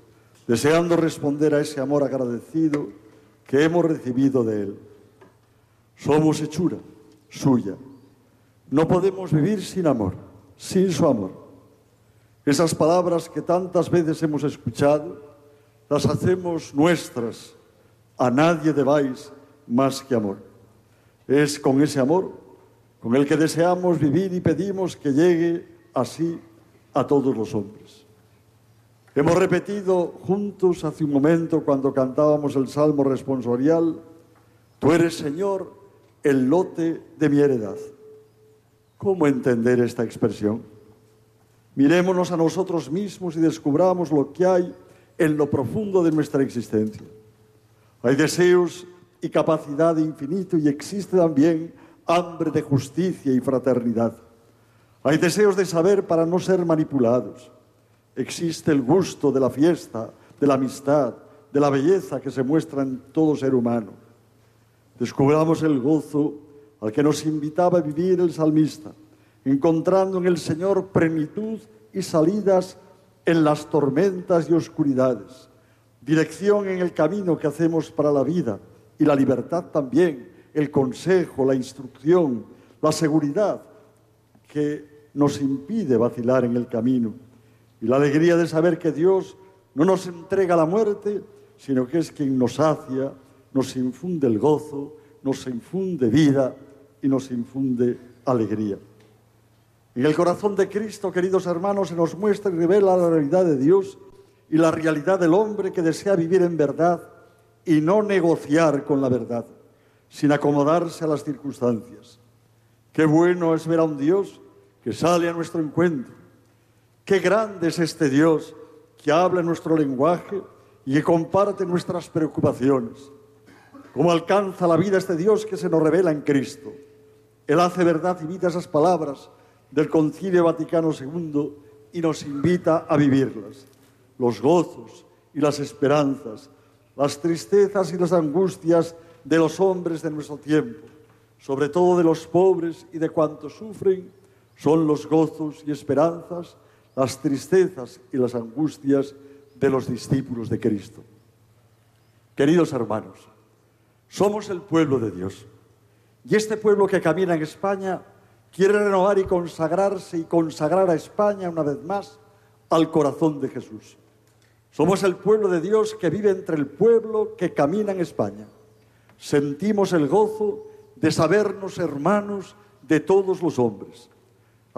deseando responder a ese amor agradecido que hemos recibido de Él. Somos hechura suya. No podemos vivir sin amor, sin su amor. Esas palabras que tantas veces hemos escuchado, las hacemos nuestras. A nadie debáis más que amor. Es con ese amor con el que deseamos vivir y pedimos que llegue así a todos los hombres. Hemos repetido juntos hace un momento cuando cantábamos el Salmo responsorial, Tú eres Señor, el lote de mi heredad. ¿Cómo entender esta expresión? Mirémonos a nosotros mismos y descubramos lo que hay en lo profundo de nuestra existencia. Hay deseos y capacidad de infinito y existe también hambre de justicia y fraternidad. Hay deseos de saber para no ser manipulados. Existe el gusto de la fiesta, de la amistad, de la belleza que se muestra en todo ser humano. Descubramos el gozo al que nos invitaba a vivir el salmista, encontrando en el Señor plenitud y salidas en las tormentas y oscuridades, dirección en el camino que hacemos para la vida y la libertad también, el consejo, la instrucción, la seguridad que nos impide vacilar en el camino y la alegría de saber que Dios no nos entrega la muerte, sino que es quien nos sacia, nos infunde el gozo, nos infunde vida y nos infunde alegría. En el corazón de Cristo, queridos hermanos, se nos muestra y revela la realidad de Dios y la realidad del hombre que desea vivir en verdad y no negociar con la verdad, sin acomodarse a las circunstancias. Qué bueno es ver a un Dios que sale a nuestro encuentro. Qué grande es este Dios que habla nuestro lenguaje y que comparte nuestras preocupaciones. Cómo alcanza la vida este Dios que se nos revela en Cristo. Él hace verdad y vida esas palabras del Concilio Vaticano II y nos invita a vivirlas. Los gozos y las esperanzas, las tristezas y las angustias de los hombres de nuestro tiempo, sobre todo de los pobres y de cuantos sufren, son los gozos y esperanzas, las tristezas y las angustias de los discípulos de Cristo. Queridos hermanos, somos el pueblo de Dios. Y este pueblo que camina en España quiere renovar y consagrarse y consagrar a España una vez más al corazón de Jesús. Somos el pueblo de Dios que vive entre el pueblo que camina en España. Sentimos el gozo de sabernos hermanos de todos los hombres.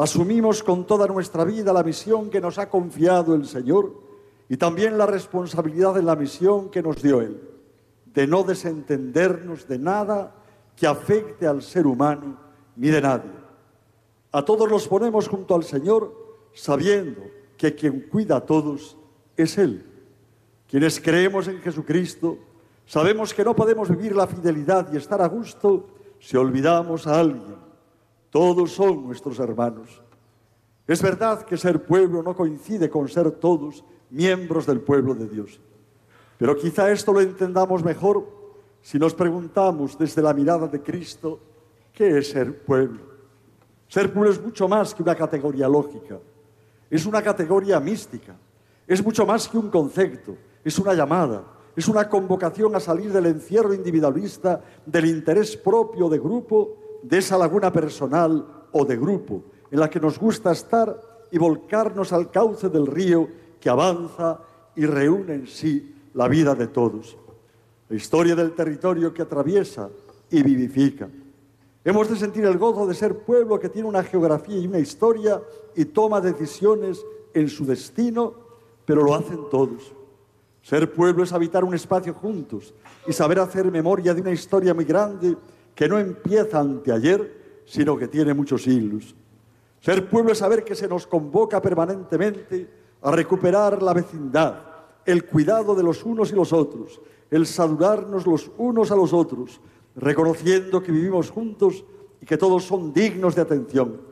Asumimos con toda nuestra vida la misión que nos ha confiado el Señor y también la responsabilidad de la misión que nos dio Él, de no desentendernos de nada que afecte al ser humano ni de nadie. A todos los ponemos junto al Señor sabiendo que quien cuida a todos es Él. Quienes creemos en Jesucristo sabemos que no podemos vivir la fidelidad y estar a gusto si olvidamos a alguien. Todos son nuestros hermanos. Es verdad que ser pueblo no coincide con ser todos miembros del pueblo de Dios. Pero quizá esto lo entendamos mejor si nos preguntamos desde la mirada de Cristo, ¿qué es ser pueblo? Ser pueblo es mucho más que una categoría lógica, es una categoría mística, es mucho más que un concepto, es una llamada, es una convocación a salir del encierro individualista, del interés propio de grupo, de esa laguna personal o de grupo, en la que nos gusta estar y volcarnos al cauce del río que avanza y reúne en sí la vida de todos. La historia del territorio que atraviesa y vivifica. Hemos de sentir el gozo de ser pueblo que tiene una geografía y una historia y toma decisiones en su destino, pero lo hacen todos. Ser pueblo es habitar un espacio juntos y saber hacer memoria de una historia muy grande que no empieza anteayer, sino que tiene muchos siglos. Ser pueblo es saber que se nos convoca permanentemente a recuperar la vecindad, el cuidado de los unos y los otros, el saludarnos los unos a los otros, reconociendo que vivimos juntos y que todos son dignos de atención,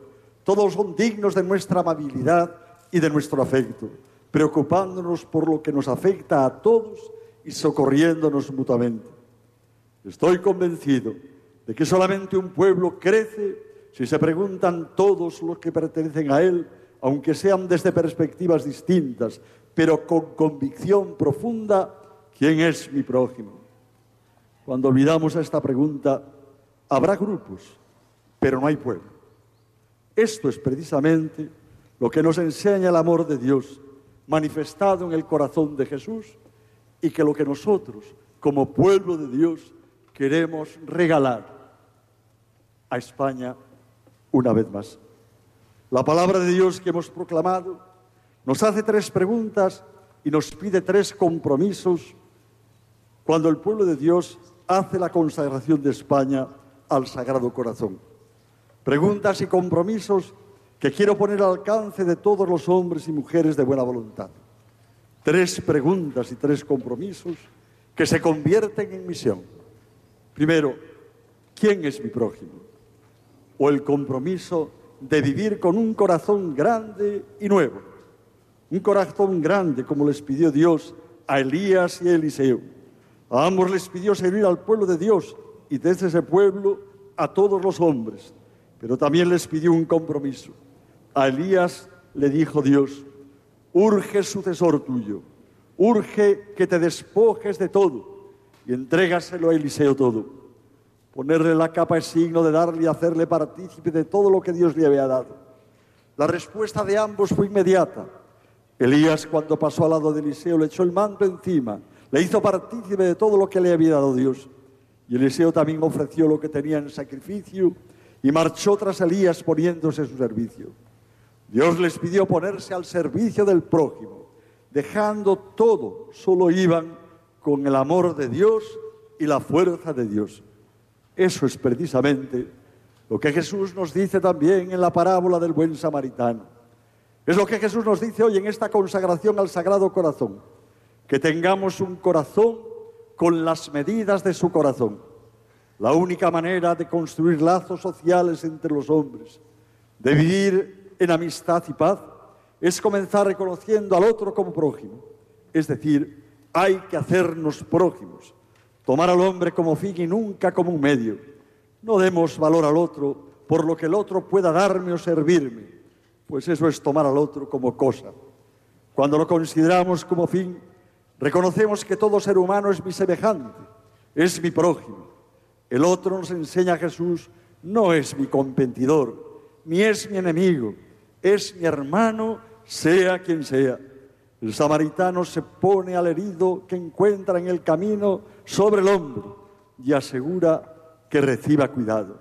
todos son dignos de nuestra amabilidad y de nuestro afecto, preocupándonos por lo que nos afecta a todos y socorriéndonos mutuamente. Estoy convencido de que solamente un pueblo crece si se preguntan todos los que pertenecen a él, aunque sean desde perspectivas distintas, pero con convicción profunda, ¿quién es mi prójimo? Cuando olvidamos esta pregunta, habrá grupos, pero no hay pueblo. Esto es precisamente lo que nos enseña el amor de Dios manifestado en el corazón de Jesús y que lo que nosotros, como pueblo de Dios, queremos regalar a España una vez más. La palabra de Dios que hemos proclamado nos hace tres preguntas y nos pide tres compromisos cuando el pueblo de Dios hace la consagración de España al Sagrado Corazón. Preguntas y compromisos que quiero poner al alcance de todos los hombres y mujeres de buena voluntad. Tres preguntas y tres compromisos que se convierten en misión. Primero, ¿quién es mi prójimo? O el compromiso de vivir con un corazón grande y nuevo. Un corazón grande como les pidió Dios a Elías y a Eliseo. A ambos les pidió servir al pueblo de Dios y desde ese pueblo a todos los hombres. Pero también les pidió un compromiso a Elías le dijo Dios, urge sucesor tuyo, urge que te despojes de todo y entrégaselo a Eliseo todo. Ponerle la capa es signo de darle y hacerle partícipe de todo lo que Dios le había dado. La respuesta de ambos fue inmediata. Elías, cuando pasó al lado de Eliseo, le echó el manto encima, le hizo partícipe de todo lo que le había dado Dios. Y Eliseo también ofreció lo que tenía en sacrificio y marchó tras Elías poniéndose a su servicio. Dios les pidió ponerse al servicio del prójimo. Dejando todo, solo iban con el amor de Dios y la fuerza de Dios. Eso es precisamente lo que Jesús nos dice también en la parábola del buen samaritano. Es lo que Jesús nos dice hoy en esta consagración al Sagrado Corazón. Que tengamos un corazón con las medidas de su corazón. La única manera de construir lazos sociales entre los hombres, de vivir en amistad y paz es comenzar reconociendo al otro como prójimo. Es decir, hay que hacernos prójimos, tomar al hombre como fin y nunca como un medio. No demos valor al otro por lo que el otro pueda darme o servirme, pues eso es tomar al otro como cosa. Cuando lo consideramos como fin, reconocemos que todo ser humano es mi semejante, es mi prójimo. El otro nos enseña a Jesús, no es mi competidor, ni es mi enemigo, es mi hermano, sea quien sea. El samaritano se pone al herido que encuentra en el camino sobre el hombro y asegura que reciba cuidado.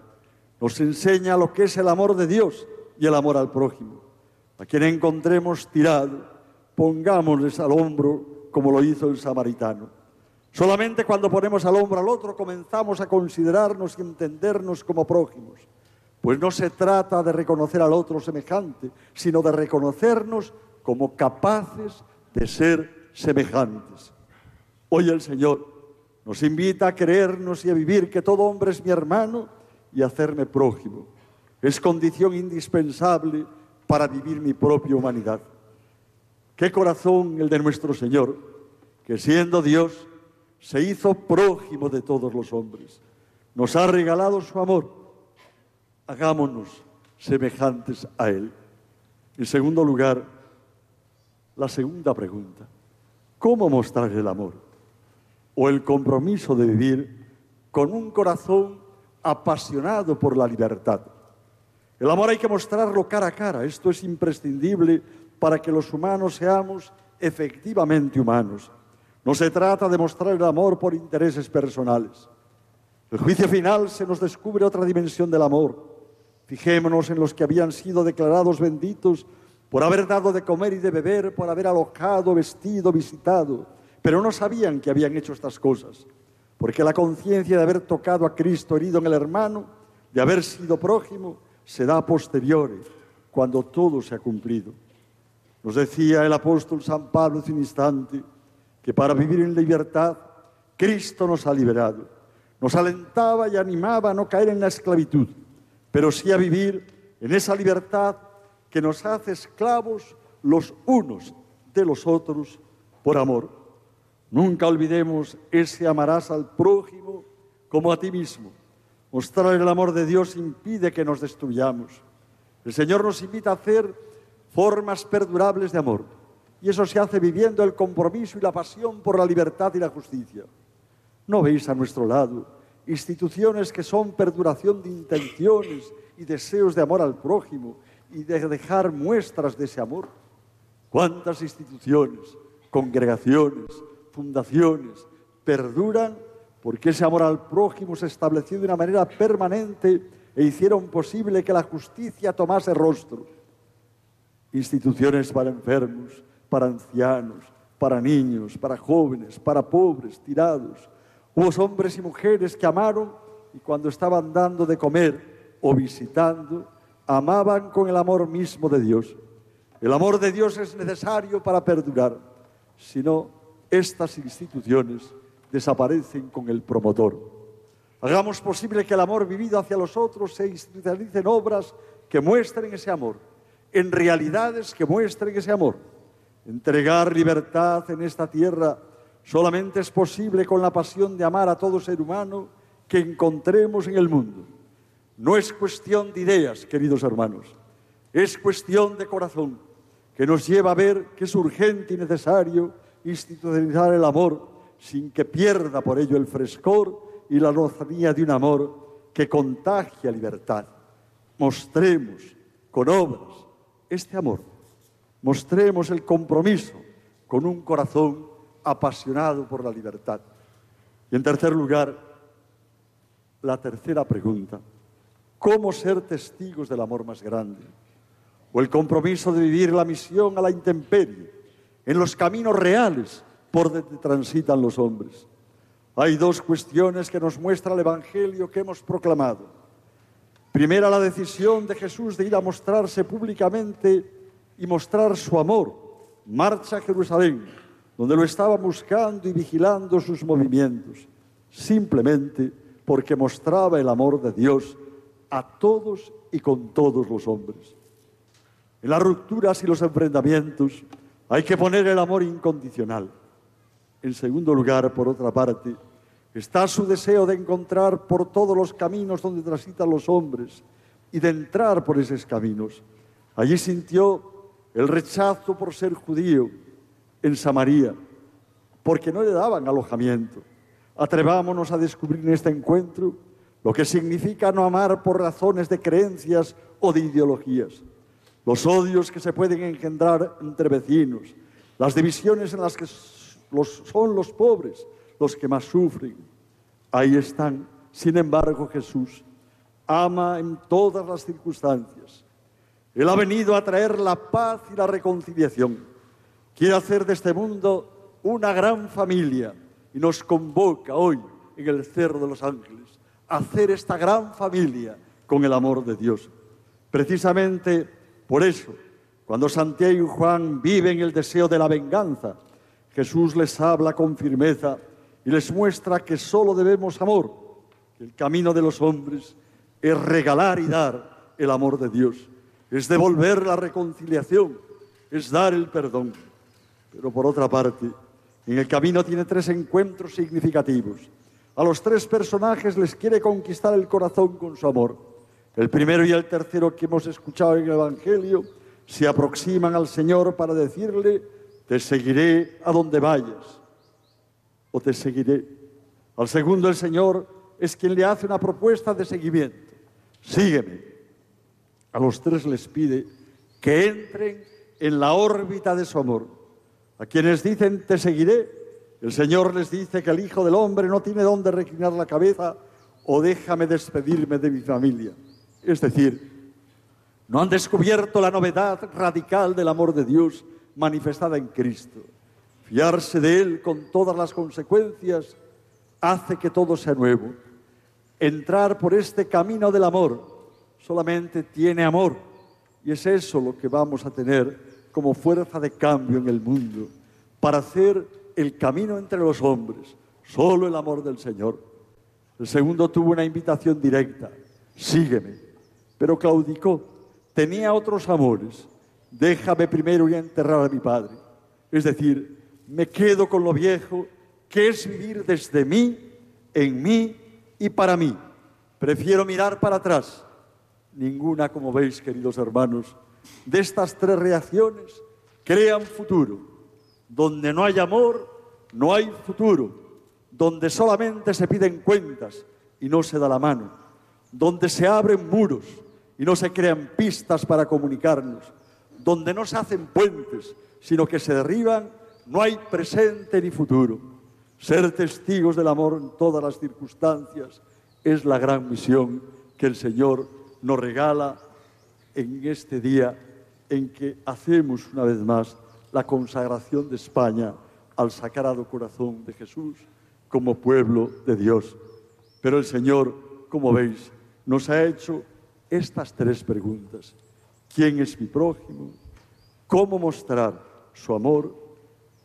Nos enseña lo que es el amor de Dios y el amor al prójimo. A quien encontremos tirado, pongámosles al hombro como lo hizo el samaritano. Solamente cuando ponemos al hombro al otro comenzamos a considerarnos y entendernos como prójimos. Pues no se trata de reconocer al otro semejante, sino de reconocernos como capaces de ser semejantes. Hoy el Señor nos invita a creernos y a vivir que todo hombre es mi hermano y hacerme prójimo. Es condición indispensable para vivir mi propia humanidad. Qué corazón el de nuestro Señor, que siendo Dios se hizo prójimo de todos los hombres. Nos ha regalado su amor. Hagámonos semejantes a Él. En segundo lugar, la segunda pregunta. ¿Cómo mostrar el amor? O el compromiso de vivir con un corazón apasionado por la libertad. El amor hay que mostrarlo cara a cara. Esto es imprescindible para que los humanos seamos efectivamente humanos. No se trata de mostrar el amor por intereses personales. El juicio final se nos descubre otra dimensión del amor. Fijémonos en los que habían sido declarados benditos por haber dado de comer y de beber, por haber alojado, vestido, visitado, pero no sabían que habían hecho estas cosas, porque la conciencia de haber tocado a Cristo herido en el hermano, de haber sido prójimo, se da a posteriori, cuando todo se ha cumplido. Nos decía el apóstol San Pablo hace un instante que para vivir en libertad, Cristo nos ha liberado. Nos alentaba y animaba a no caer en la esclavitud, pero sí a vivir en esa libertad que nos hace esclavos los unos de los otros por amor. Nunca olvidemos ese amarás al prójimo como a ti mismo. Mostrar el amor de Dios impide que nos destruyamos. El Señor nos invita a hacer formas perdurables de amor. Y eso se hace viviendo el compromiso y la pasión por la libertad y la justicia. ¿No veis a nuestro lado instituciones que son perduración de intenciones y deseos de amor al prójimo y de dejar muestras de ese amor? ¿Cuántas instituciones, congregaciones, fundaciones perduran porque ese amor al prójimo se estableció de una manera permanente e hicieron posible que la justicia tomase rostro? Instituciones para enfermos, para ancianos, para niños, para jóvenes, para pobres, tirados. Hubo hombres y mujeres que amaron y cuando estaban dando de comer o visitando, amaban con el amor mismo de Dios. El amor de Dios es necesario para perdurar, si no, estas instituciones desaparecen con el promotor. Hagamos posible que el amor vivido hacia los otros se institucionalice en obras que muestren ese amor, en realidades que muestren ese amor. Entregar libertad en esta tierra solamente es posible con la pasión de amar a todo ser humano que encontremos en el mundo. No es cuestión de ideas, queridos hermanos, es cuestión de corazón que nos lleva a ver que es urgente y necesario institucionalizar el amor sin que pierda por ello el frescor y la lozanía de un amor que contagia libertad. Mostremos con obras este amor. Mostremos el compromiso con un corazón apasionado por la libertad. Y en tercer lugar, la tercera pregunta, ¿cómo ser testigos del amor más grande? O el compromiso de vivir la misión a la intemperie, en los caminos reales por donde transitan los hombres. Hay dos cuestiones que nos muestra el Evangelio que hemos proclamado. Primera, la decisión de Jesús de ir a mostrarse públicamente y mostrar su amor. Marcha a Jerusalén, donde lo estaba buscando y vigilando sus movimientos, simplemente porque mostraba el amor de Dios a todos y con todos los hombres. En las rupturas y los enfrentamientos hay que poner el amor incondicional. En segundo lugar, por otra parte, está su deseo de encontrar por todos los caminos donde transitan los hombres y de entrar por esos caminos. Allí sintió el rechazo por ser judío en Samaria, porque no le daban alojamiento. Atrevámonos a descubrir en este encuentro lo que significa no amar por razones de creencias o de ideologías. Los odios que se pueden engendrar entre vecinos, las divisiones en las que son los pobres los que más sufren. Ahí están. Sin embargo, Jesús ama en todas las circunstancias. Él ha venido a traer la paz y la reconciliación. Quiere hacer de este mundo una gran familia y nos convoca hoy en el Cerro de los Ángeles hacer esta gran familia con el amor de Dios. Precisamente por eso, cuando Santiago y Juan viven el deseo de la venganza, Jesús les habla con firmeza y les muestra que solo debemos amor, que el camino de los hombres es regalar y dar el amor de Dios, es devolver la reconciliación, es dar el perdón. Pero por otra parte, en el camino tiene tres encuentros significativos. A los tres personajes les quiere conquistar el corazón con su amor. El primero y el tercero que hemos escuchado en el Evangelio se aproximan al Señor para decirle, te seguiré a donde vayas, o te seguiré. Al segundo el Señor es quien le hace una propuesta de seguimiento, sígueme. A los tres les pide que entren en la órbita de su amor. A quienes dicen, te seguiré, el Señor les dice que el Hijo del Hombre no tiene dónde reclinar la cabeza o déjame despedirme de mi familia. Es decir, no han descubierto la novedad radical del amor de Dios manifestada en Cristo. Fiarse de Él con todas las consecuencias hace que todo sea nuevo. Entrar por este camino del amor solamente tiene amor y es eso lo que vamos a tener como fuerza de cambio en el mundo para hacer el camino entre los hombres, solo el amor del Señor. El segundo tuvo una invitación directa, sígueme, pero claudicó, tenía otros amores, déjame primero ir a enterrar a mi padre. Es decir, me quedo con lo viejo, que es vivir desde mí, en mí y para mí. Prefiero mirar para atrás. Ninguna, como veis, queridos hermanos, de estas tres reacciones crean futuro. Donde no hay amor, no hay futuro. Donde solamente se piden cuentas y no se da la mano. Donde se abren muros y no se crean pistas para comunicarnos. Donde no se hacen puentes, sino que se derriban, no hay presente ni futuro. Ser testigos del amor en todas las circunstancias es la gran misión que el Señor nos regala en este día en que hacemos una vez más la consagración de España al Sagrado Corazón de Jesús como pueblo de Dios. Pero el Señor, como veis, nos ha hecho estas tres preguntas. ¿Quién es mi prójimo? ¿Cómo mostrar su amor?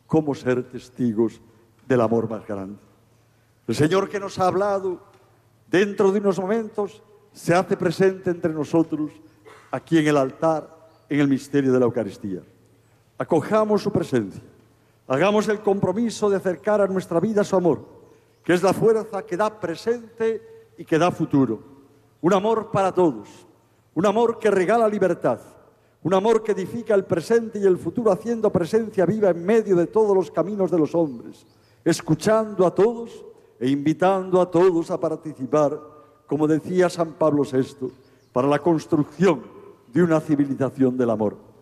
¿Cómo ser testigos del amor más grande? El Señor que nos ha hablado dentro de unos momentos se hace presente entre nosotros aquí en el altar, en el misterio de la Eucaristía. Acojamos su presencia, hagamos el compromiso de acercar a nuestra vida su amor, que es la fuerza que da presente y que da futuro. Un amor para todos, un amor que regala libertad, un amor que edifica el presente y el futuro haciendo presencia viva en medio de todos los caminos de los hombres, escuchando a todos e invitando a todos a participar, como decía San Pablo VI, para la construcción de una civilización del amor.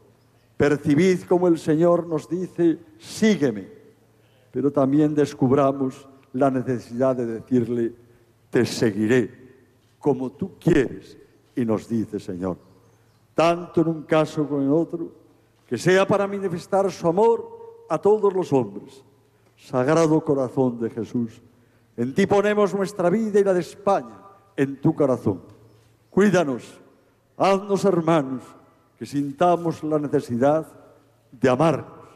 Percibid como el Señor nos dice, sígueme, pero también descubramos la necesidad de decirle, te seguiré como tú quieres. Y nos dice, Señor, tanto en un caso como en otro, que sea para manifestar su amor a todos los hombres. Sagrado corazón de Jesús, en ti ponemos nuestra vida y la de España, en tu corazón. Cuídanos, haznos hermanos, que sintamos la necesidad de amarnos,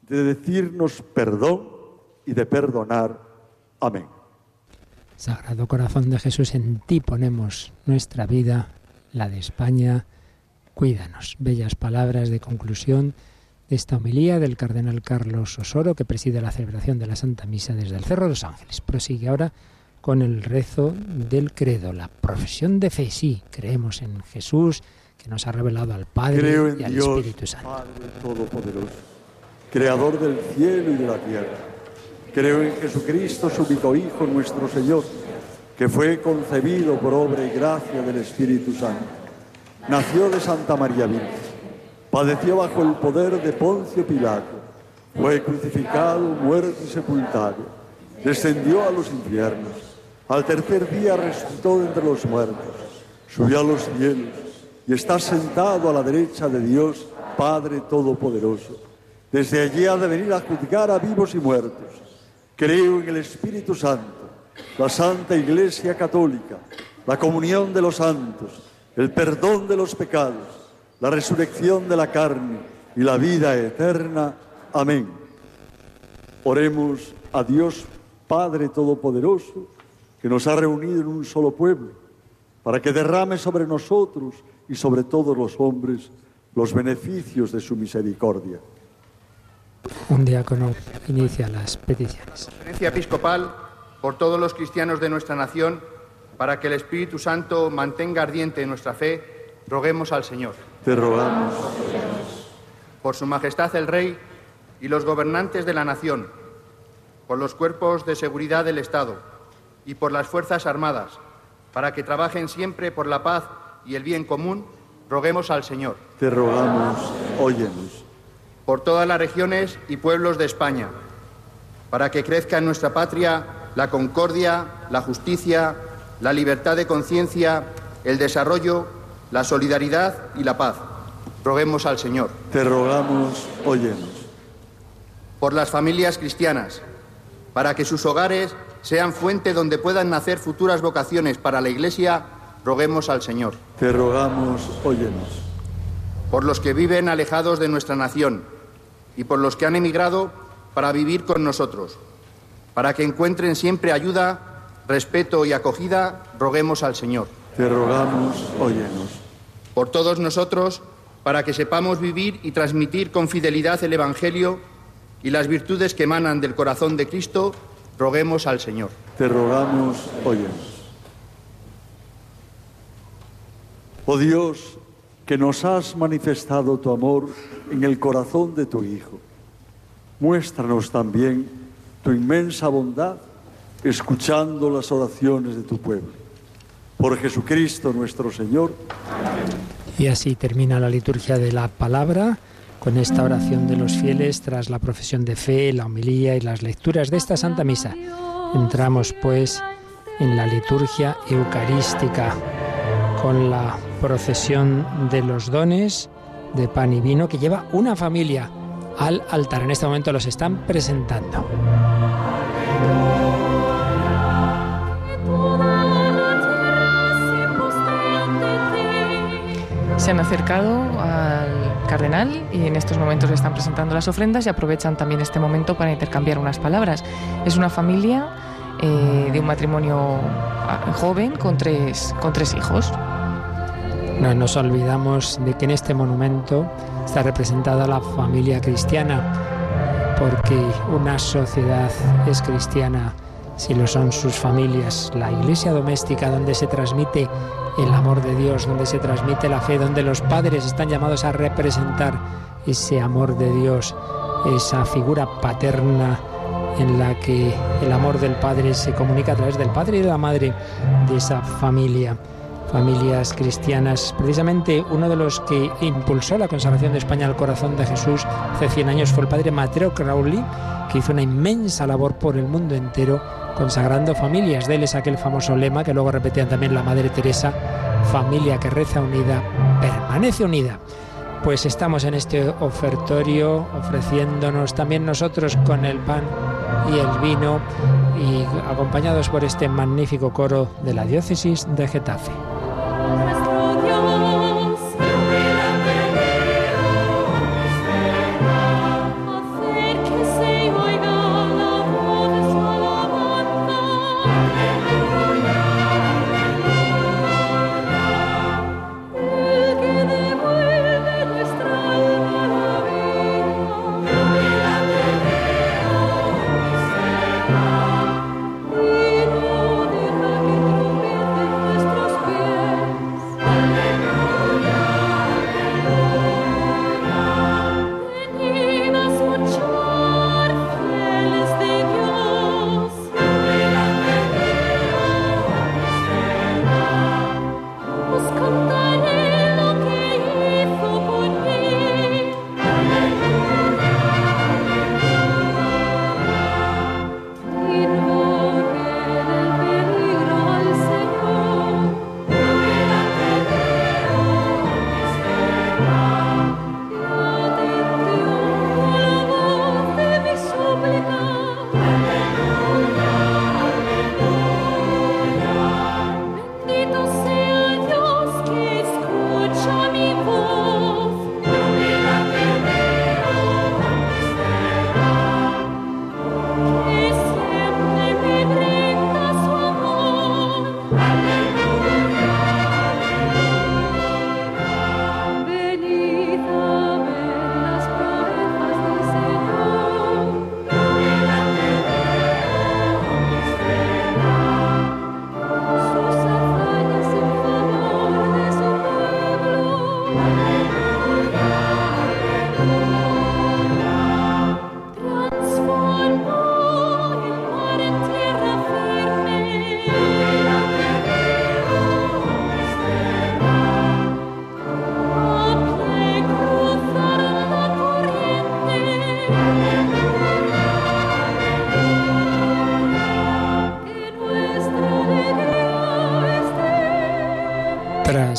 de decirnos perdón y de perdonar. Amén. Sagrado Corazón de Jesús, en ti ponemos nuestra vida, la de España. Cuídanos. Bellas palabras de conclusión de esta homilía del cardenal Carlos Osoro, que preside la celebración de la Santa Misa desde el Cerro de los Ángeles. Prosigue ahora con el rezo del credo, la profesión de fe. Sí, creemos en Jesús, que nos ha revelado al Padre Creo en y al Dios, Espíritu Santo. Padre Todopoderoso, Creador del cielo y de la tierra. Creo en Jesucristo, su único Hijo, nuestro Señor, que fue concebido por obra y gracia del Espíritu Santo. nació de Santa María Virgen, padeció bajo el poder de Poncio Pilato, fue crucificado, muerto y sepultado, descendió a los infiernos, al tercer día resucitó de entre los muertos, subió a los cielos y está sentado a la derecha de Dios, Padre Todopoderoso. Desde allí ha de venir a juzgar a vivos y muertos. Creo en el Espíritu Santo, la Santa Iglesia Católica, la comunión de los santos, el perdón de los pecados, la resurrección de la carne y la vida eterna. Amén. Oremos a Dios Padre Todopoderoso, que nos ha reunido en un solo pueblo, para que derrame sobre nosotros y sobre todos los hombres los beneficios de su misericordia. Un diácono inicia las peticiones. Conferencia episcopal por todos los cristianos de nuestra nación, para que el Espíritu Santo mantenga ardiente nuestra fe, roguemos al Señor. Te rogamos. Por Su Majestad el Rey y los gobernantes de la nación, por los cuerpos de seguridad del Estado y por las Fuerzas Armadas, para que trabajen siempre por la paz y el bien común, roguemos al Señor. Te rogamos, óyenos. Por todas las regiones y pueblos de España, para que crezca en nuestra patria la concordia, la justicia, la libertad de conciencia, el desarrollo, la solidaridad y la paz. Roguemos al Señor. Te rogamos, óyenos. Por las familias cristianas, para que sus hogares sean fuente donde puedan nacer futuras vocaciones para la Iglesia, roguemos al Señor. Te rogamos, óyenos. Por los que viven alejados de nuestra nación y por los que han emigrado para vivir con nosotros, para que encuentren siempre ayuda, respeto y acogida, roguemos al Señor. Te rogamos, óyenos. Por todos nosotros, para que sepamos vivir y transmitir con fidelidad el Evangelio y las virtudes que emanan del corazón de Cristo, roguemos al Señor. Te rogamos, óyenos. Oh Dios, que nos has manifestado tu amor en el corazón de tu Hijo, muéstranos también tu inmensa bondad escuchando las oraciones de tu pueblo. Por Jesucristo nuestro Señor. Y así termina la liturgia de la palabra con esta oración de los fieles tras la profesión de fe, la homilía y las lecturas de esta Santa Misa. Entramos pues en la liturgia eucarística con la procesión de los dones de pan y vino que lleva una familia al altar. En este momento los están presentando. Se han acercado al cardenal y en estos momentos le están presentando las ofrendas y aprovechan también este momento para intercambiar unas palabras. Es una familia eh, de un matrimonio ah, joven con tres, con tres hijos. No nos olvidamos de que en este monumento está representada la familia cristiana, porque una sociedad es cristiana si lo son sus familias, la iglesia doméstica donde se transmite el amor de Dios, donde se transmite la fe, donde los padres están llamados a representar ese amor de Dios, esa figura paterna en la que el amor del padre se comunica a través del padre y de la madre de esa familia familias cristianas. Precisamente uno de los que impulsó la consagración de España al corazón de Jesús hace 100 años fue el padre Mateo Crowley, que hizo una inmensa labor por el mundo entero consagrando familias. De él es aquel famoso lema que luego repetían también la Madre Teresa, familia que reza unida, permanece unida. Pues estamos en este ofertorio ofreciéndonos también nosotros con el pan y el vino y acompañados por este magnífico coro de la diócesis de Getafe. Nuestro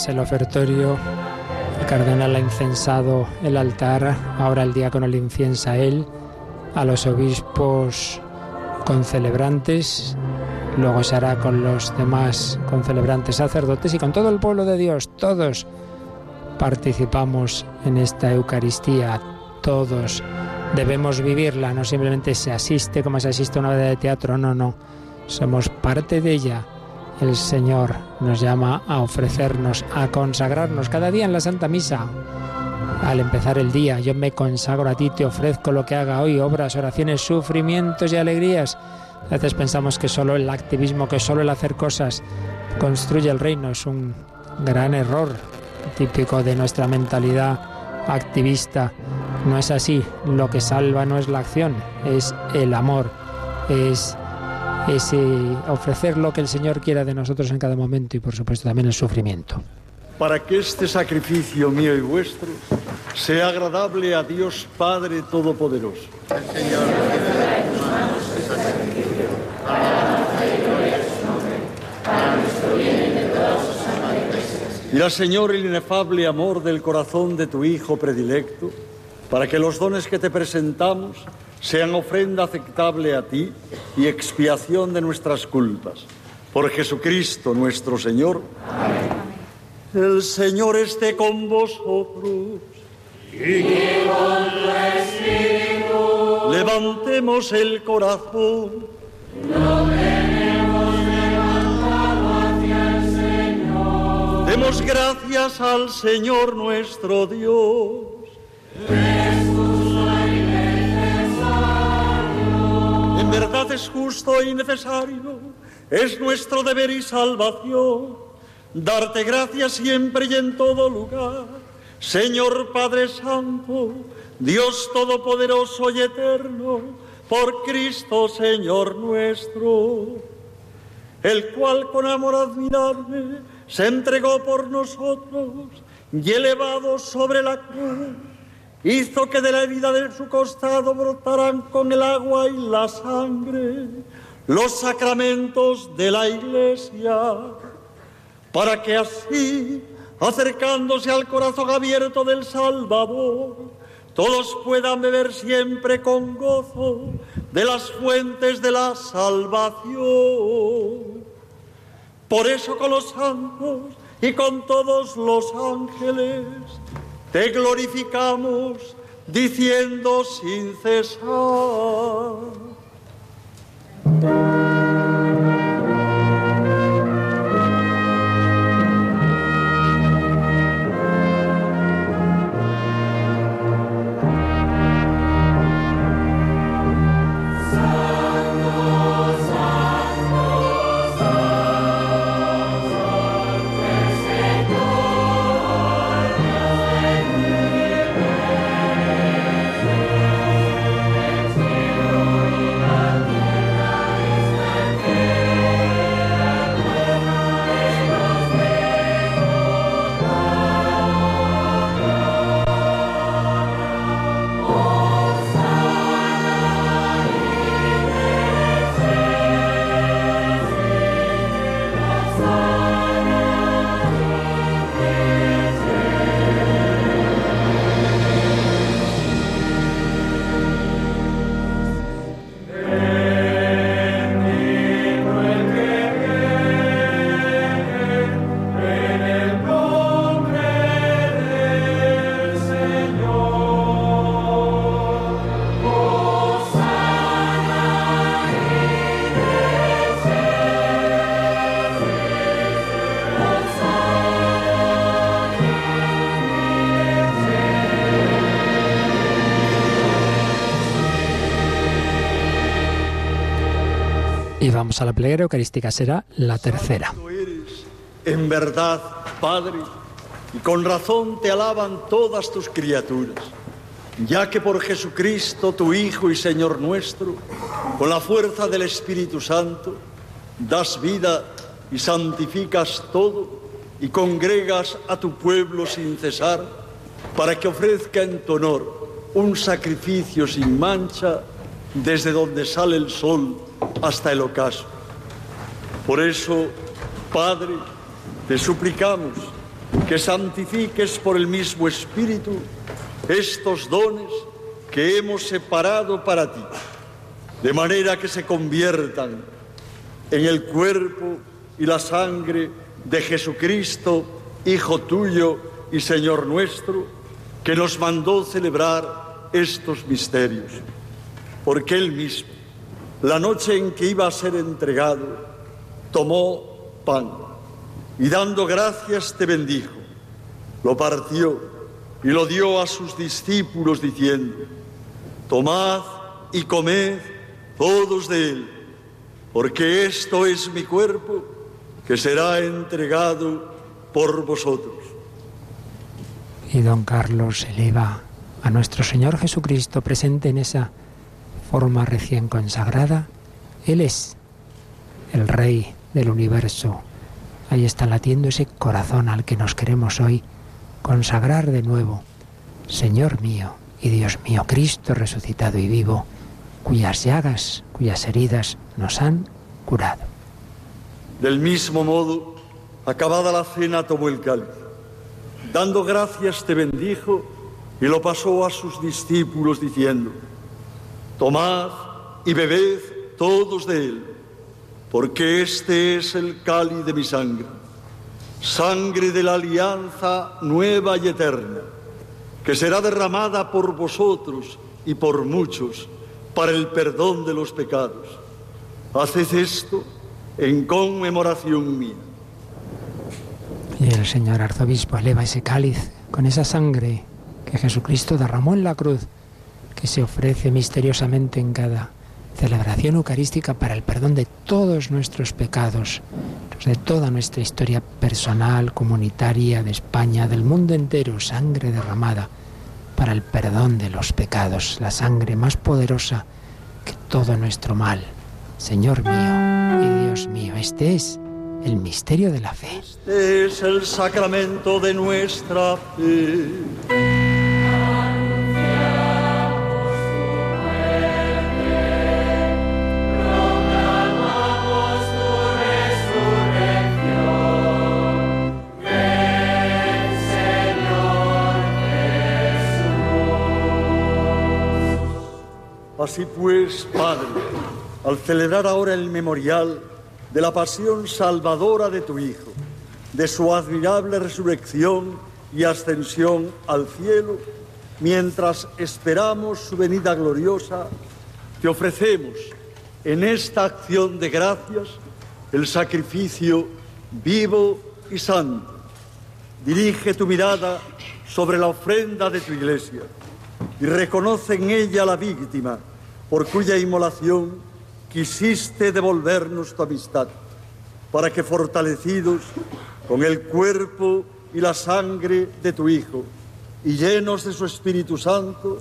el ofertorio. El cardenal ha incensado el altar, ahora el diácono le inciensa a él, a los obispos concelebrantes, luego se hará con los demás concelebrantes sacerdotes y con todo el pueblo de Dios, todos participamos en esta Eucaristía, todos debemos vivirla, no simplemente se asiste como se asiste a una obra de teatro, no, no, somos parte de ella. El Señor nos llama a ofrecernos, a consagrarnos cada día en la Santa Misa. Al empezar el día, yo me consagro a ti, te ofrezco lo que haga hoy, obras, oraciones, sufrimientos y alegrías. A veces pensamos que solo el activismo, que solo el hacer cosas construye el reino. Es un gran error típico de nuestra mentalidad activista. No es así. Lo que salva no es la acción, es el amor, es ese ofrecer lo que el Señor quiera de nosotros en cada momento y por supuesto también el sufrimiento. Para que este sacrificio mío y vuestro sea agradable a Dios Padre Todopoderoso. Y al Señor el inefable amor del corazón de tu Hijo predilecto, para que los dones que te presentamos sean ofrenda aceptable a ti y expiación de nuestras culpas. Por Jesucristo nuestro Señor. El Señor esté con vosotros. Y con tu espíritu. Levantemos el corazón. Lo tenemos levantado hacia el Señor. Demos gracias al Señor nuestro Dios. Verdad es justo y necesario. Es nuestro deber y salvación. Darte gracias siempre y en todo lugar. Señor Padre Santo, Dios Todopoderoso y Eterno, por Cristo Señor nuestro, el cual con amor admirable se entregó por nosotros y elevado sobre la cruz, hizo que de la herida de su costado brotaran con el agua y la sangre los sacramentos de la Iglesia, para que así, acercándose al corazón abierto del Salvador, todos puedan beber siempre con gozo de las fuentes de la salvación. Por eso con los santos y con todos los ángeles te glorificamos diciendo sin cesar. Vamos a la plegaria eucarística, será la tercera. En verdad, Padre, y con razón te alaban todas tus criaturas, ya que por Jesucristo, tu Hijo y Señor nuestro, con la fuerza del Espíritu Santo, das vida y santificas todo y congregas a tu pueblo sin cesar, para que ofrezca en tu honor un sacrificio sin mancha desde donde sale el sol hasta el ocaso. Por eso, Padre, te suplicamos que santifiques por el mismo Espíritu estos dones que hemos separado para ti, de manera que se conviertan en el cuerpo y la sangre de Jesucristo, Hijo tuyo y Señor nuestro, que nos mandó celebrar estos misterios. Porque Él mismo, la noche en que iba a ser entregado, tomó pan y dando gracias te bendijo, lo partió y lo dio a sus discípulos diciendo, tomad y comed todos de él, porque esto es mi cuerpo que será entregado por vosotros. Y don Carlos eleva a nuestro Señor Jesucristo presente en esa forma recién consagrada. Él es el Rey del universo. Ahí está latiendo ese corazón al que nos queremos hoy consagrar de nuevo. Señor mío y Dios mío, Cristo resucitado y vivo, cuyas llagas, cuyas heridas nos han curado. Del mismo modo, acabada la cena, tomó el cáliz. Dando gracias te bendijo y lo pasó a sus discípulos diciendo, Tomad y bebed todos de él, porque este es el cáliz de mi sangre, sangre de la alianza nueva y eterna, que será derramada por vosotros y por muchos para el perdón de los pecados. Haced esto en conmemoración mía. Y el señor arzobispo eleva ese cáliz con esa sangre que Jesucristo derramó en la cruz, que se ofrece misteriosamente en cada celebración eucarística para el perdón de todos nuestros pecados, de toda nuestra historia personal, comunitaria, de España, del mundo entero, sangre derramada para el perdón de los pecados, la sangre más poderosa que todo nuestro mal. Señor mío y Dios mío, este es el misterio de la fe. Este es el sacramento de nuestra fe. Así pues, Padre, al celebrar ahora el memorial de la pasión salvadora de tu Hijo, de su admirable resurrección y ascensión al cielo, mientras esperamos su venida gloriosa, te ofrecemos en esta acción de gracias el sacrificio vivo y santo. Dirige tu mirada sobre la ofrenda de tu iglesia y reconoce en ella la víctima por cuya inmolación quisiste devolvernos tu amistad, para que fortalecidos con el cuerpo y la sangre de tu Hijo y llenos de su Espíritu Santo,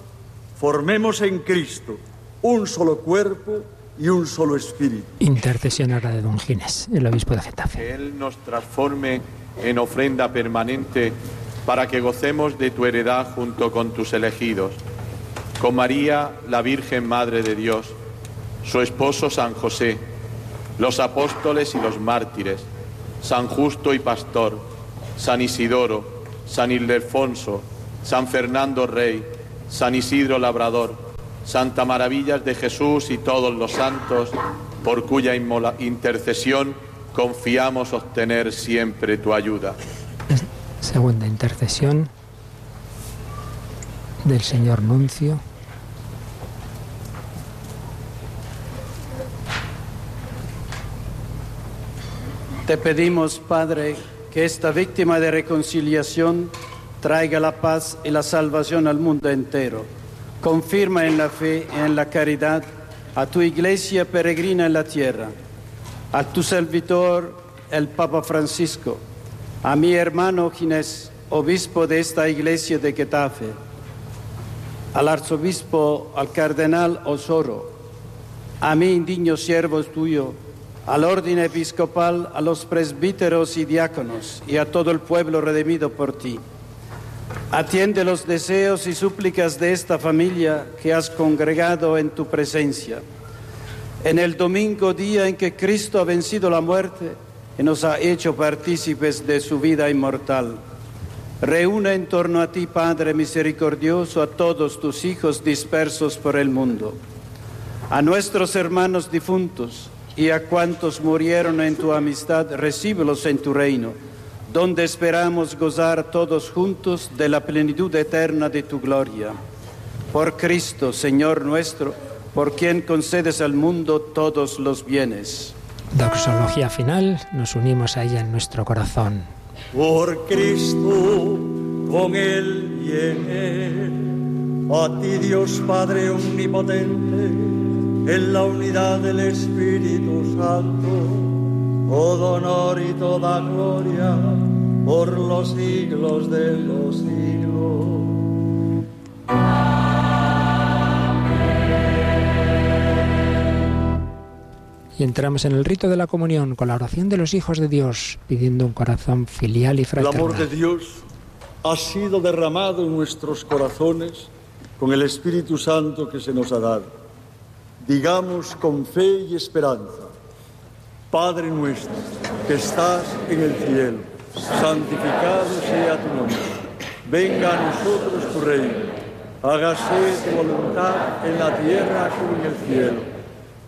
formemos en Cristo un solo cuerpo y un solo espíritu. Intercesión ahora de don Ginés, el obispo de Getafe. Que Él nos transforme en ofrenda permanente para que gocemos de tu heredad junto con tus elegidos con María, la Virgen Madre de Dios, su esposo San José, los apóstoles y los mártires, San Justo y Pastor, San Isidoro, San Ildefonso, San Fernando Rey, San Isidro Labrador, Santa Maravillas de Jesús y todos los santos, por cuya intercesión confiamos obtener siempre tu ayuda. Segunda intercesión del señor Nuncio. Te pedimos, Padre, que esta víctima de reconciliación traiga la paz y la salvación al mundo entero. Confirma en la fe y en la caridad a tu iglesia peregrina en la tierra, a tu servidor, el Papa Francisco, a mi hermano Ginés, obispo de esta iglesia de Getafe, al arzobispo, al cardenal Osoro, a mí, indigno siervo tuyo, al orden episcopal, a los presbíteros y diáconos y a todo el pueblo redimido por ti. Atiende los deseos y súplicas de esta familia que has congregado en tu presencia. En el domingo día en que Cristo ha vencido la muerte y nos ha hecho partícipes de su vida inmortal. Reúne en torno a ti, Padre misericordioso, a todos tus hijos dispersos por el mundo, a nuestros hermanos difuntos y a cuantos murieron en tu amistad, recíbelos en tu reino, donde esperamos gozar todos juntos de la plenitud eterna de tu gloria. Por Cristo, Señor nuestro, por quien concedes al mundo todos los bienes. Doxología final, nos unimos a ella en nuestro corazón. Por Cristo, con Él y en Él, a ti Dios Padre Omnipotente, en la unidad del Espíritu Santo, todo honor y toda gloria por los siglos de los Y entramos en el rito de la comunión con la oración de los hijos de Dios, pidiendo un corazón filial y El fraternal. amor de Dios ha sido derramado en nuestros corazones con el Espíritu Santo que se nos ha dado. Digamos con fe y esperanza, Padre nuestro que estás en el cielo, santificado sea tu nombre. Venga a nosotros tu reino. Hágase tu voluntad en la tierra como en el cielo.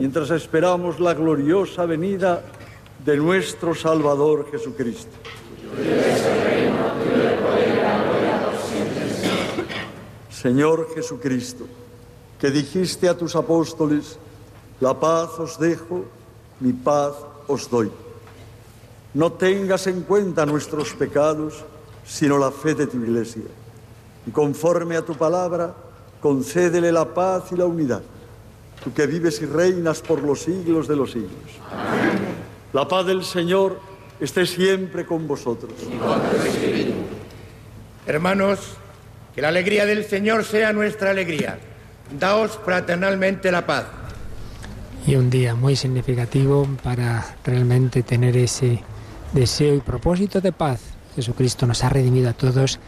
mientras esperamos la gloriosa venida de nuestro Salvador Jesucristo. Señor Jesucristo, que dijiste a tus apóstoles, la paz os dejo, mi paz os doy. No tengas en cuenta nuestros pecados, sino la fe de tu iglesia. Y conforme a tu palabra, concédele la paz y la unidad. Tú que vives y reinas por los siglos de los siglos. La paz del Señor esté siempre con vosotros. Hermanos, que la alegría del Señor sea nuestra alegría. Daos fraternalmente la paz. Y un día muy significativo para realmente tener ese deseo y propósito de paz. Jesucristo nos ha redimido a todos.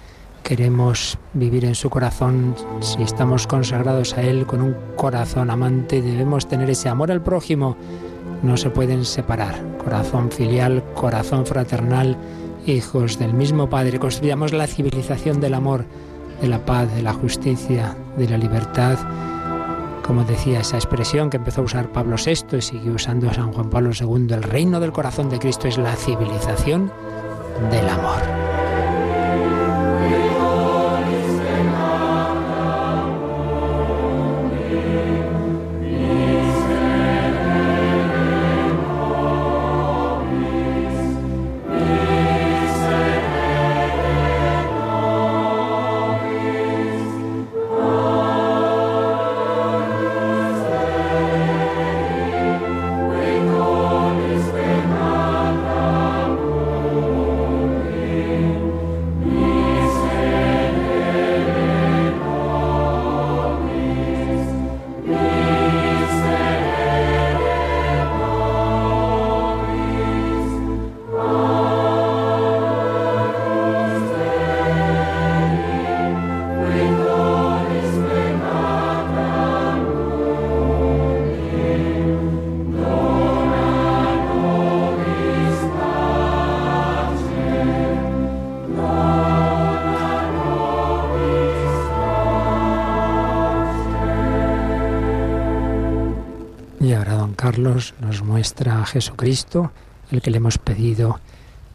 Queremos vivir en su corazón. Si estamos consagrados a Él con un corazón amante, debemos tener ese amor al prójimo. No se pueden separar. Corazón filial, corazón fraternal, hijos del mismo Padre. Construyamos la civilización del amor, de la paz, de la justicia, de la libertad como decía esa expresión que empezó a usar Pablo VI y siguió usando San Juan Pablo II, el reino del corazón de Cristo es la civilización del amor. Muestra Jesucristo, el que le hemos pedido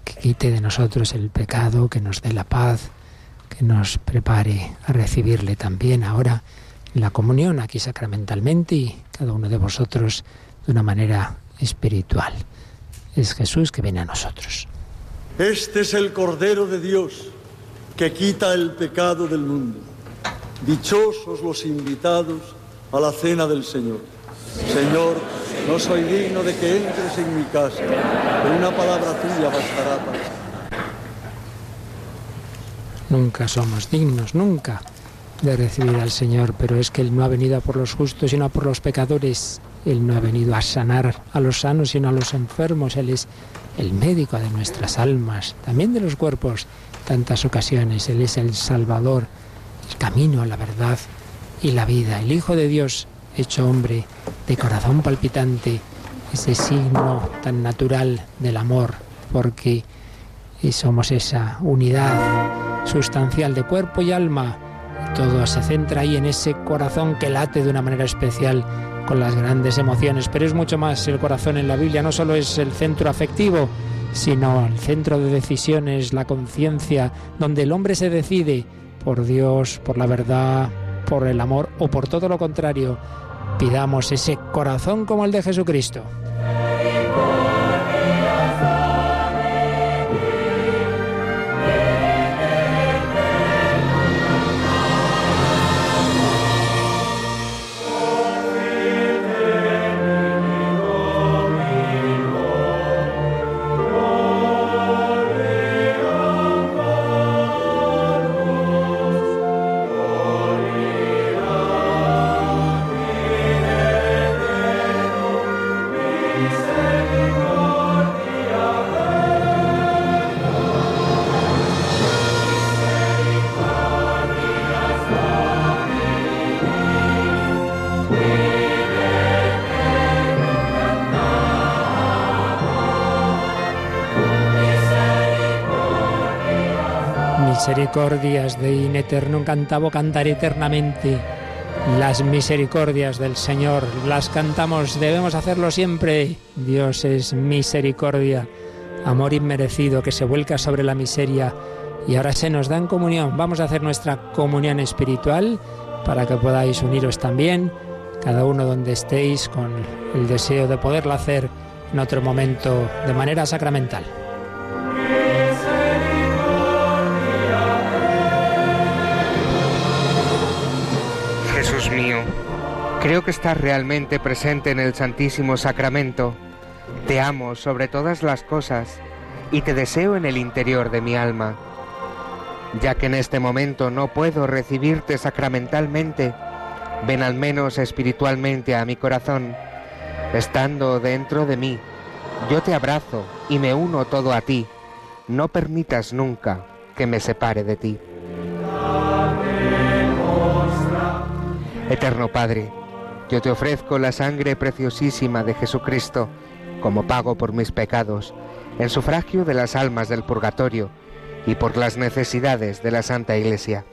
que quite de nosotros el pecado, que nos dé la paz, que nos prepare a recibirle también ahora en la comunión aquí sacramentalmente y cada uno de vosotros de una manera espiritual. Es Jesús que viene a nosotros. Este es el Cordero de Dios que quita el pecado del mundo. Dichosos los invitados a la cena del Señor. Señor, no soy digno de que entres en mi casa, pero una palabra tuya bastará para... Nunca somos dignos, nunca. de recibir al Señor, pero es que Él no ha venido a por los justos, sino a por los pecadores. Él no ha venido a sanar a los sanos, sino a los enfermos. Él es el médico de nuestras almas, también de los cuerpos, tantas ocasiones. Él es el Salvador, el camino, la verdad y la vida. El Hijo de Dios, hecho hombre, de corazón palpitante, ese signo tan natural del amor, porque somos esa unidad sustancial de cuerpo y alma. Todo se centra ahí en ese corazón que late de una manera especial con las grandes emociones, pero es mucho más el corazón en la Biblia, no solo es el centro afectivo, sino el centro de decisiones, la conciencia, donde el hombre se decide por Dios, por la verdad, por el amor o por todo lo contrario. Pidamos ese corazón como el de Jesucristo. Misericordias de in eterno cantabo cantaré eternamente. Las misericordias del Señor las cantamos, debemos hacerlo siempre. Dios es misericordia, amor inmerecido que se vuelca sobre la miseria y ahora se nos da en comunión. Vamos a hacer nuestra comunión espiritual para que podáis uniros también, cada uno donde estéis, con el deseo de poderlo hacer en otro momento de manera sacramental. Creo que estás realmente presente en el Santísimo Sacramento. Te amo sobre todas las cosas y te deseo en el interior de mi alma. Ya que en este momento no puedo recibirte sacramentalmente, ven al menos espiritualmente a mi corazón. Estando dentro de mí, yo te abrazo y me uno todo a ti. No permitas nunca que me separe de ti. Eterno Padre, yo te ofrezco la sangre preciosísima de Jesucristo como pago por mis pecados, en sufragio de las almas del purgatorio y por las necesidades de la Santa Iglesia.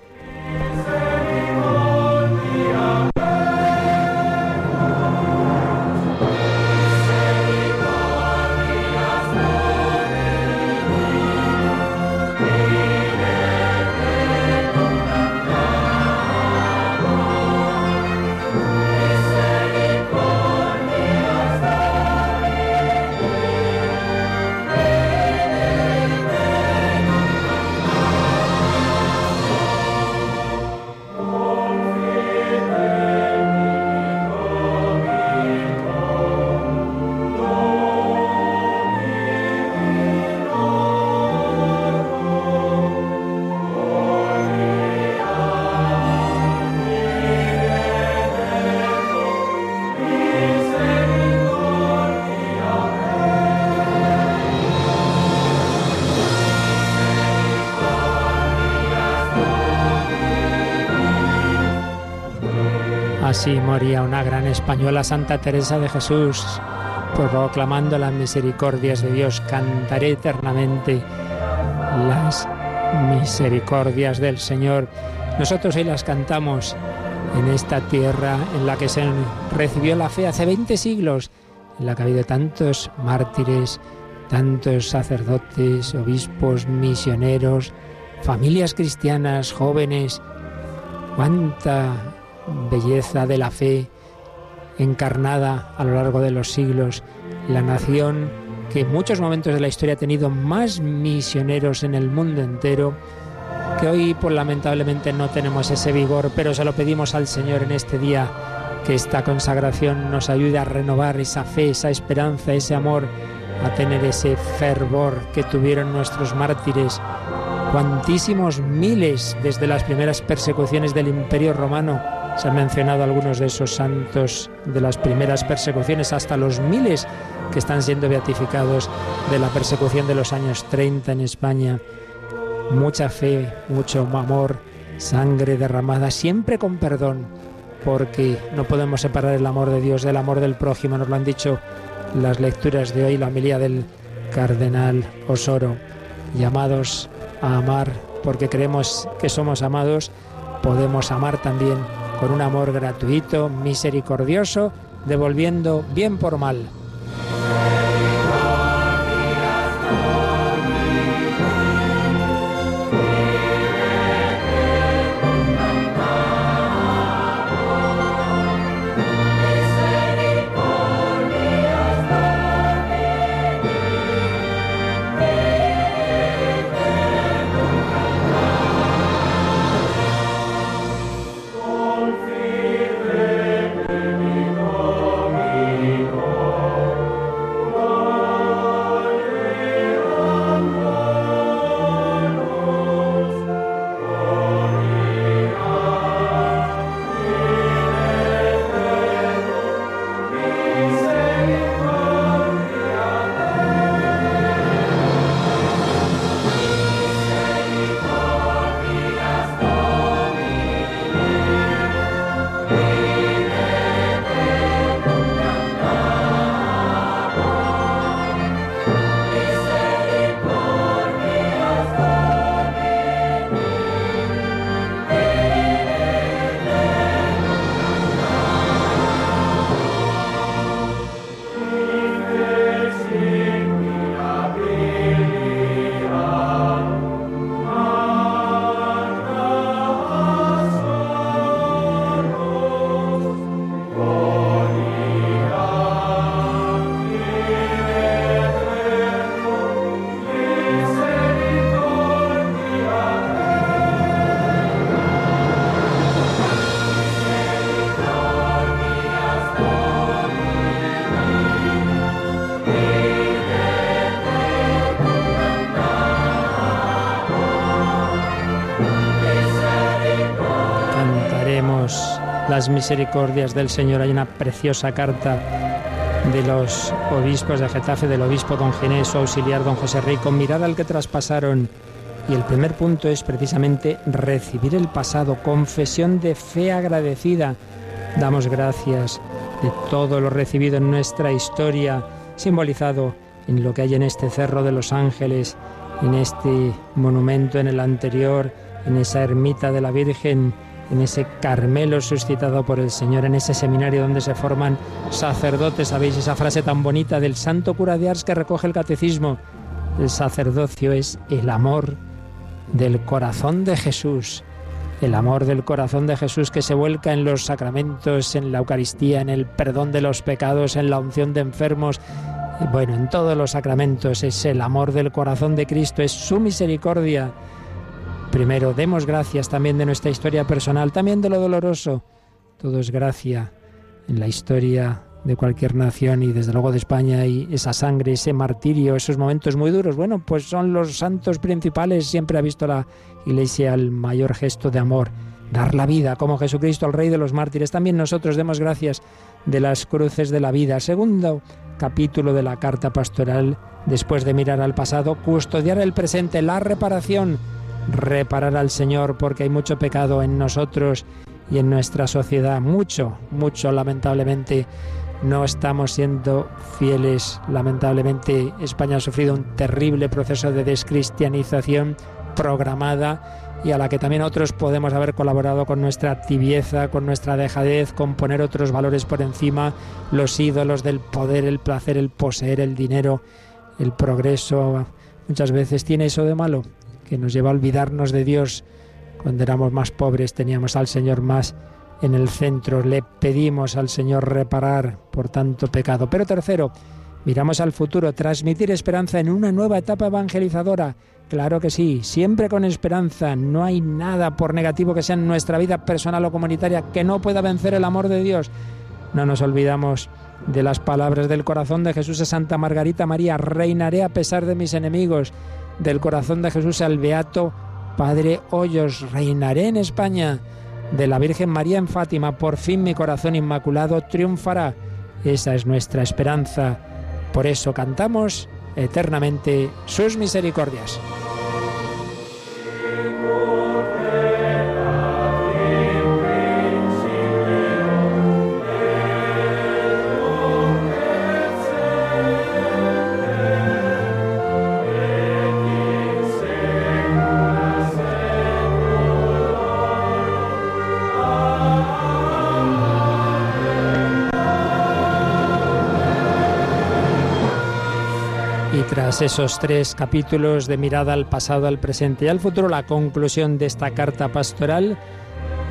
Así moría una gran española, Santa Teresa de Jesús, proclamando las misericordias de Dios. Cantaré eternamente las misericordias del Señor. Nosotros hoy las cantamos en esta tierra en la que se recibió la fe hace 20 siglos, en la que ha habido tantos mártires, tantos sacerdotes, obispos, misioneros, familias cristianas, jóvenes. Cuánta belleza de la fe encarnada a lo largo de los siglos, la nación que en muchos momentos de la historia ha tenido más misioneros en el mundo entero, que hoy pues lamentablemente no tenemos ese vigor, pero se lo pedimos al Señor en este día, que esta consagración nos ayude a renovar esa fe, esa esperanza, ese amor, a tener ese fervor que tuvieron nuestros mártires cuantísimos miles desde las primeras persecuciones del Imperio Romano. Se han mencionado algunos de esos santos de las primeras persecuciones, hasta los miles que están siendo beatificados de la persecución de los años 30 en España. Mucha fe, mucho amor, sangre derramada, siempre con perdón, porque no podemos separar el amor de Dios del amor del prójimo, nos lo han dicho las lecturas de hoy, la homilía del cardenal Osoro, llamados a amar porque creemos que somos amados, podemos amar también con un amor gratuito, misericordioso, devolviendo bien por mal. Las misericordias del Señor. Hay una preciosa carta de los obispos de Getafe, del obispo don Ginés, auxiliar don José Rico, mirar al que traspasaron. Y el primer punto es precisamente recibir el pasado, confesión de fe agradecida. Damos gracias de todo lo recibido en nuestra historia, simbolizado en lo que hay en este Cerro de los Ángeles, en este monumento, en el anterior, en esa ermita de la Virgen en ese Carmelo suscitado por el Señor, en ese seminario donde se forman sacerdotes. ¿Sabéis esa frase tan bonita del santo cura de Ars que recoge el catecismo? El sacerdocio es el amor del corazón de Jesús. El amor del corazón de Jesús que se vuelca en los sacramentos, en la Eucaristía, en el perdón de los pecados, en la unción de enfermos, bueno, en todos los sacramentos es el amor del corazón de Cristo, es su misericordia Primero, demos gracias también de nuestra historia personal, también de lo doloroso. Todo es gracia en la historia de cualquier nación y desde luego de España y esa sangre, ese martirio, esos momentos muy duros. Bueno, pues son los santos principales. Siempre ha visto la Iglesia el mayor gesto de amor, dar la vida como Jesucristo, el Rey de los mártires. También nosotros demos gracias de las cruces de la vida. Segundo capítulo de la carta pastoral, después de mirar al pasado, custodiar el presente, la reparación reparar al Señor porque hay mucho pecado en nosotros y en nuestra sociedad. Mucho, mucho, lamentablemente. No estamos siendo fieles. Lamentablemente España ha sufrido un terrible proceso de descristianización programada y a la que también otros podemos haber colaborado con nuestra tibieza, con nuestra dejadez, con poner otros valores por encima, los ídolos del poder, el placer, el poseer, el dinero, el progreso. Muchas veces tiene eso de malo que nos lleva a olvidarnos de Dios. Cuando éramos más pobres teníamos al Señor más en el centro. Le pedimos al Señor reparar por tanto pecado. Pero tercero, miramos al futuro, transmitir esperanza en una nueva etapa evangelizadora. Claro que sí, siempre con esperanza. No hay nada por negativo que sea en nuestra vida personal o comunitaria que no pueda vencer el amor de Dios. No nos olvidamos de las palabras del corazón de Jesús a Santa Margarita María, reinaré a pesar de mis enemigos. Del corazón de Jesús al Beato Padre Hoyos. Reinaré en España de la Virgen María en Fátima. Por fin mi corazón inmaculado triunfará. Esa es nuestra esperanza. Por eso cantamos eternamente sus misericordias. Esos tres capítulos de mirada al pasado, al presente y al futuro, la conclusión de esta carta pastoral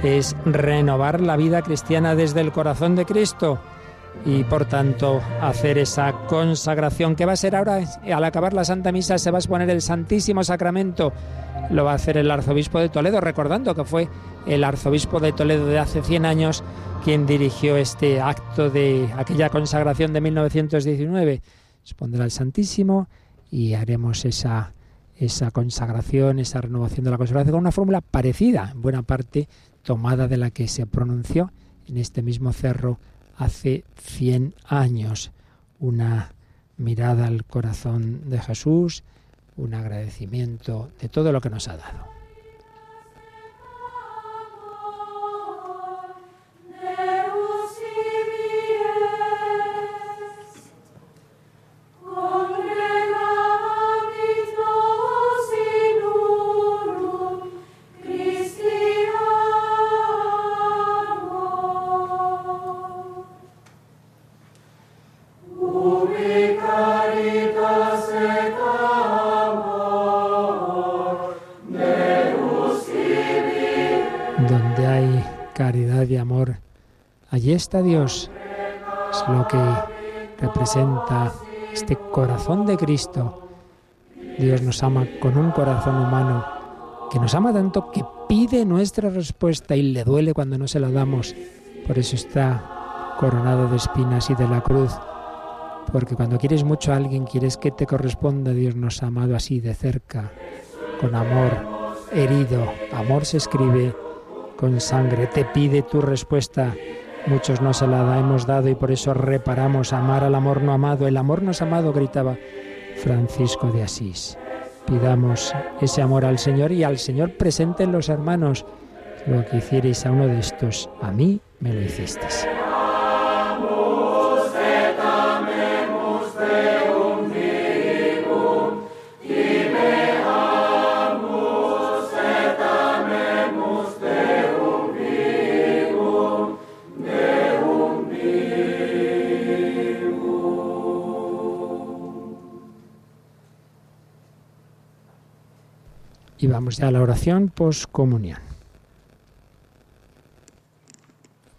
es renovar la vida cristiana desde el corazón de Cristo y por tanto hacer esa consagración que va a ser ahora al acabar la Santa Misa se va a exponer el Santísimo Sacramento. Lo va a hacer el arzobispo de Toledo, recordando que fue el arzobispo de Toledo de hace 100 años quien dirigió este acto de aquella consagración de 1919 expondrá al Santísimo y haremos esa, esa consagración, esa renovación de la consagración con una fórmula parecida, en buena parte tomada de la que se pronunció en este mismo cerro hace 100 años. Una mirada al corazón de Jesús, un agradecimiento de todo lo que nos ha dado. Allí está Dios. Es lo que representa este corazón de Cristo. Dios nos ama con un corazón humano que nos ama tanto que pide nuestra respuesta y le duele cuando no se la damos. Por eso está coronado de espinas y de la cruz. Porque cuando quieres mucho a alguien, quieres que te corresponda. Dios nos ha amado así de cerca, con amor, herido. Amor se escribe con sangre. Te pide tu respuesta. Muchos no se la hemos dado y por eso reparamos. Amar al amor no amado. El amor no es amado, gritaba Francisco de Asís. Pidamos ese amor al Señor y al Señor presente en los hermanos. Lo que hicierais a uno de estos, a mí me lo hicisteis. Vamos ya la oración poscomunión.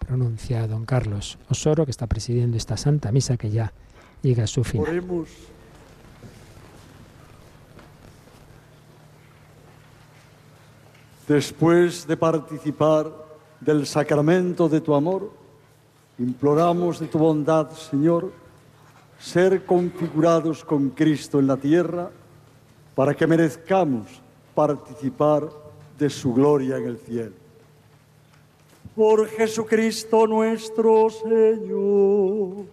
Pronuncia don Carlos Osoro, que está presidiendo esta Santa Misa que ya llega a su final. Oremos. Después de participar del sacramento de tu amor, imploramos de tu bondad, Señor, ser configurados con Cristo en la tierra para que merezcamos participar de su gloria en el cielo. Por Jesucristo nuestro Señor.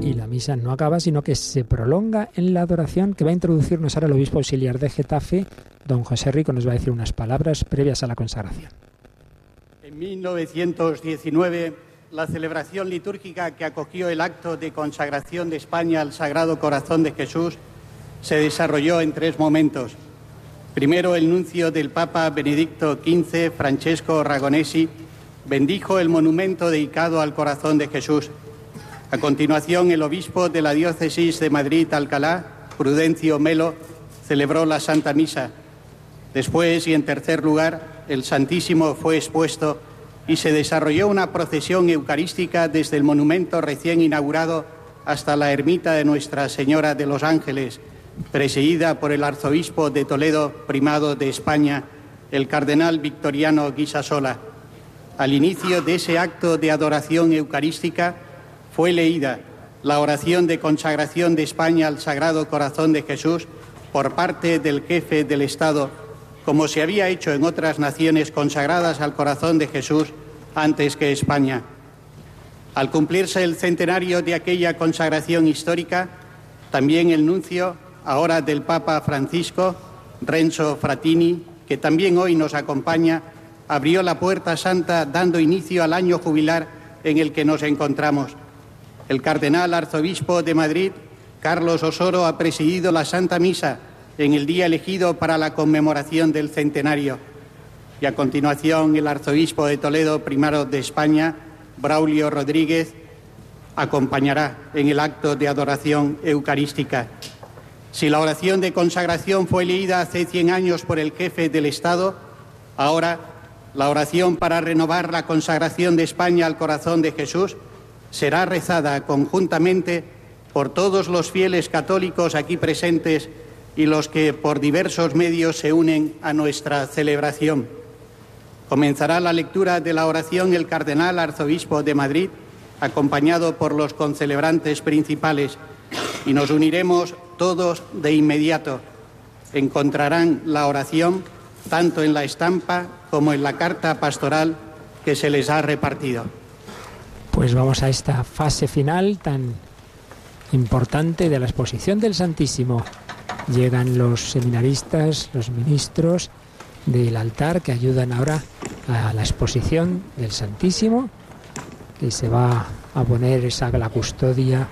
Y la misa no acaba, sino que se prolonga en la adoración que va a introducirnos ahora el obispo auxiliar de Getafe, don José Rico, nos va a decir unas palabras previas a la consagración. En 1919, la celebración litúrgica que acogió el acto de consagración de España al Sagrado Corazón de Jesús se desarrolló en tres momentos. Primero, el nuncio del Papa Benedicto XV, Francesco Ragonesi, bendijo el monumento dedicado al corazón de Jesús. A continuación, el obispo de la diócesis de Madrid-Alcalá, Prudencio Melo, celebró la Santa Misa. Después, y en tercer lugar, el Santísimo fue expuesto y se desarrolló una procesión eucarística desde el monumento recién inaugurado hasta la ermita de Nuestra Señora de los Ángeles, presidida por el arzobispo de Toledo, primado de España, el cardenal Victoriano Guisasola. Al inicio de ese acto de adoración eucarística fue leída la oración de consagración de España al Sagrado Corazón de Jesús por parte del jefe del Estado, como se había hecho en otras naciones consagradas al corazón de Jesús antes que España. Al cumplirse el centenario de aquella consagración histórica, también el nuncio, ahora del Papa Francisco, Renzo Fratini, que también hoy nos acompaña, abrió la puerta santa dando inicio al año jubilar en el que nos encontramos. El cardenal arzobispo de Madrid, Carlos Osoro, ha presidido la Santa Misa en el día elegido para la conmemoración del centenario. Y a continuación el arzobispo de Toledo, primero de España, Braulio Rodríguez, acompañará en el acto de adoración eucarística. Si la oración de consagración fue leída hace 100 años por el jefe del Estado, ahora la oración para renovar la consagración de España al corazón de Jesús será rezada conjuntamente por todos los fieles católicos aquí presentes y los que por diversos medios se unen a nuestra celebración. Comenzará la lectura de la oración el cardenal arzobispo de Madrid, acompañado por los concelebrantes principales, y nos uniremos todos de inmediato. Encontrarán la oración tanto en la estampa como en la carta pastoral que se les ha repartido. Pues vamos a esta fase final tan importante de la exposición del Santísimo. Llegan los seminaristas, los ministros del altar que ayudan ahora a la exposición del Santísimo, que se va a poner esa la custodia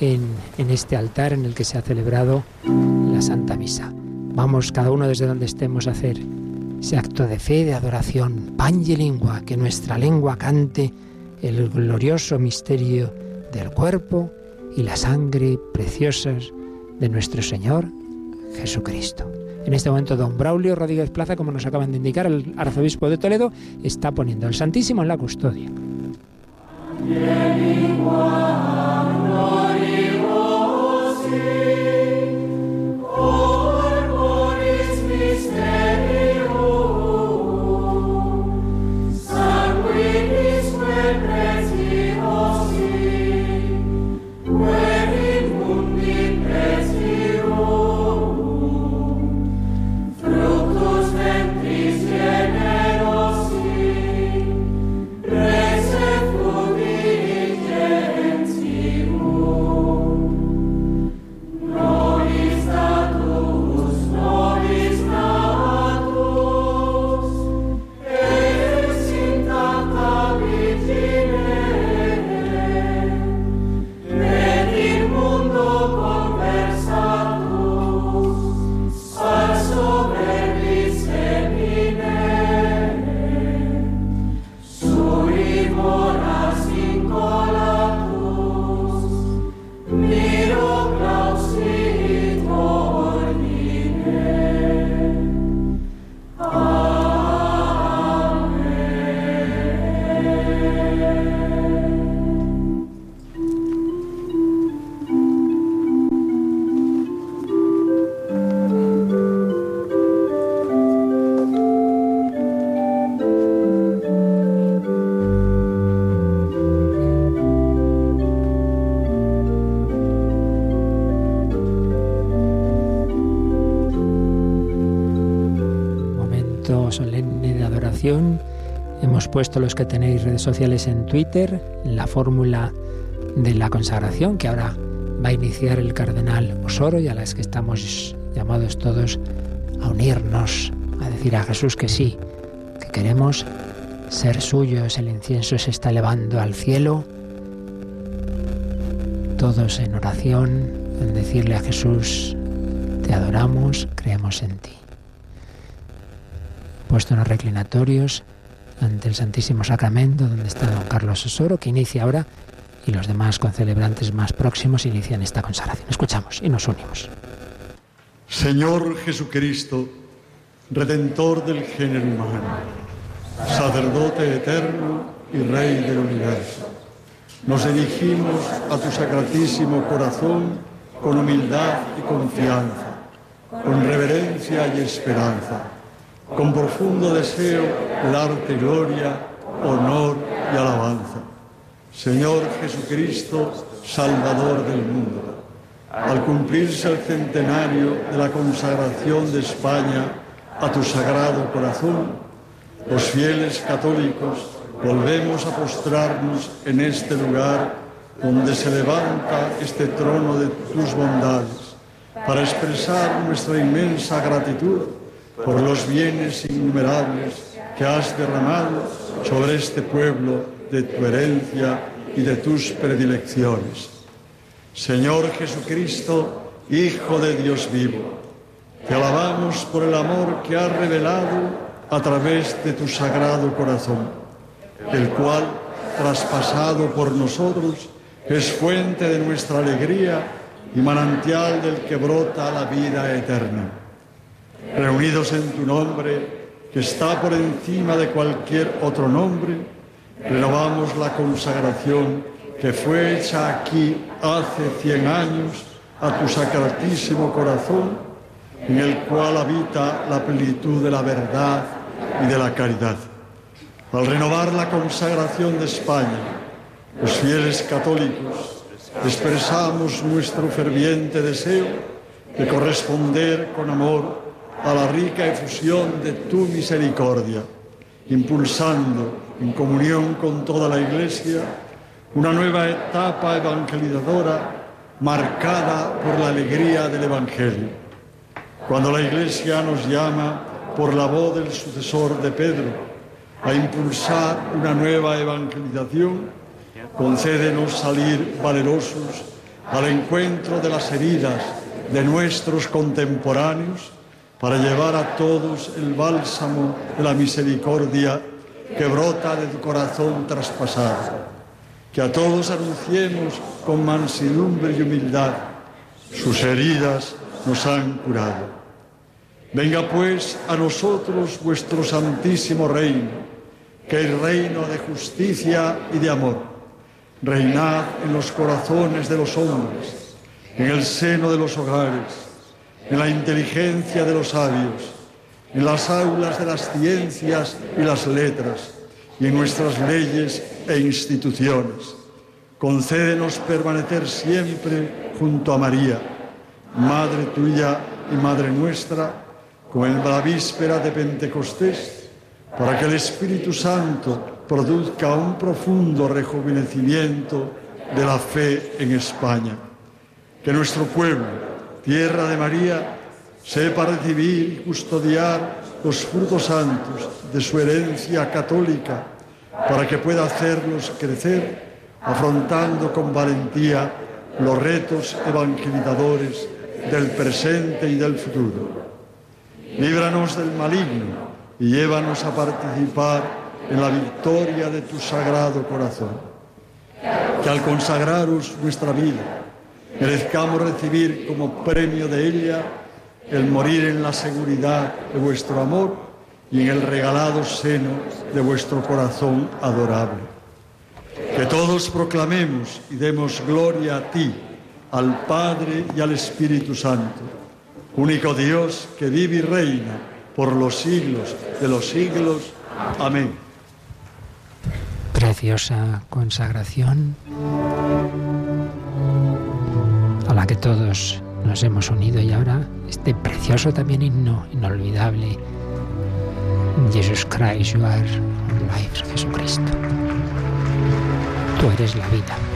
en, en este altar en el que se ha celebrado la Santa Misa. Vamos cada uno desde donde estemos a hacer ese acto de fe, de adoración, y lengua, que nuestra lengua cante el glorioso misterio del cuerpo y la sangre preciosas de nuestro Señor Jesucristo. En este momento, don Braulio Rodríguez Plaza, como nos acaban de indicar, el arzobispo de Toledo, está poniendo el Santísimo en la custodia. Puesto los que tenéis redes sociales en Twitter la fórmula de la consagración que ahora va a iniciar el cardenal Osoro y a las que estamos llamados todos a unirnos, a decir a Jesús que sí, que queremos ser suyos. El incienso se está elevando al cielo. Todos en oración, en decirle a Jesús, te adoramos, creemos en ti puesto en los reclinatorios ante el Santísimo Sacramento, donde está don Carlos Osoro, que inicia ahora, y los demás concelebrantes más próximos inician esta consagración. Escuchamos y nos unimos. Señor Jesucristo, Redentor del género humano, sacerdote eterno y Rey del universo, nos dirigimos a tu sacratísimo corazón con humildad y confianza, con reverencia y esperanza, con profundo deseo de darte gloria, honor y alabanza. Señor Jesucristo, Salvador del mundo. Al cumplirse el centenario de la consagración de España a tu sagrado corazón, los fieles católicos volvemos a postrarnos en este lugar donde se levanta este trono de tus bondades, para expresar nuestra inmensa gratitud por los bienes innumerables que has derramado sobre este pueblo de tu herencia y de tus predilecciones. Señor Jesucristo, Hijo de Dios vivo, te alabamos por el amor que has revelado a través de tu sagrado corazón, el cual, traspasado por nosotros, es fuente de nuestra alegría y manantial del que brota la vida eterna. Reunidos en tu nombre, que está por encima de cualquier otro nombre, renovamos la consagración que fue hecha aquí hace cien años a tu sacratísimo corazón, en el cual habita la plenitud de la verdad y de la caridad. Al renovar la consagración de España, los fieles católicos expresamos nuestro ferviente deseo de corresponder con amor a la rica efusión de tu misericordia, impulsando en comunión con toda la Iglesia una nueva etapa evangelizadora marcada por la alegría del Evangelio. Cuando la Iglesia nos llama por la voz del sucesor de Pedro a impulsar una nueva evangelización, concédenos salir valerosos al encuentro de las heridas de nuestros contemporáneos para llevar a todos el bálsamo de la misericordia que brota de tu corazón traspasado. Que a todos anunciemos con mansedumbre y humildad, sus heridas nos han curado. Venga pues a nosotros vuestro santísimo reino, que es reino de justicia y de amor. Reinad en los corazones de los hombres, en el seno de los hogares en la inteligencia de los sabios, en las aulas de las ciencias y las letras, y en nuestras leyes e instituciones. Concédenos permanecer siempre junto a María, Madre tuya y Madre nuestra, como en la víspera de Pentecostés, para que el Espíritu Santo produzca un profundo rejuvenecimiento de la fe en España. Que nuestro pueblo, tierra de María, sepa recibir y custodiar los frutos santos de su herencia católica para que pueda hacerlos crecer afrontando con valentía los retos evangelizadores del presente y del futuro. Líbranos del maligno y llévanos a participar en la victoria de tu sagrado corazón. Que al consagraros nuestra vida, merezcamos recibir como premio de ella el morir en la seguridad de vuestro amor y en el regalado seno de vuestro corazón adorable. Que todos proclamemos y demos gloria a ti, al Padre y al Espíritu Santo, único Dios que vive y reina por los siglos de los siglos. Amén. Preciosa consagración la que todos nos hemos unido y ahora este precioso también himno inolvidable Jesus Christ, you are life, Jesucristo. Tú eres la vida.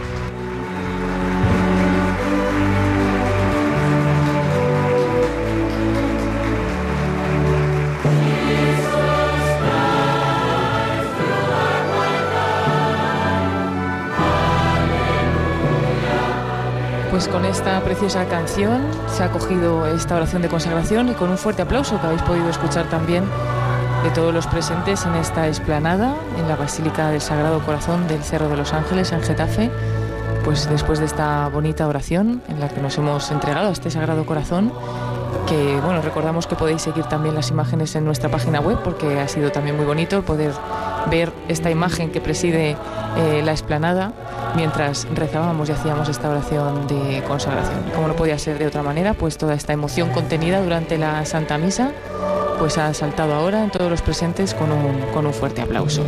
Pues con esta preciosa canción se ha cogido esta oración de consagración y con un fuerte aplauso que habéis podido escuchar también de todos los presentes en esta esplanada, en la Basílica del Sagrado Corazón del Cerro de los Ángeles en Getafe, pues después de esta bonita oración en la que nos hemos entregado a este Sagrado Corazón, que bueno, recordamos que podéis seguir también las imágenes en nuestra página web porque ha sido también muy bonito poder ver esta imagen que preside eh, la esplanada mientras rezábamos y hacíamos esta oración de consagración. Como no podía ser de otra manera, pues toda esta emoción contenida durante la Santa Misa, pues ha saltado ahora en todos los presentes con un, con un fuerte aplauso.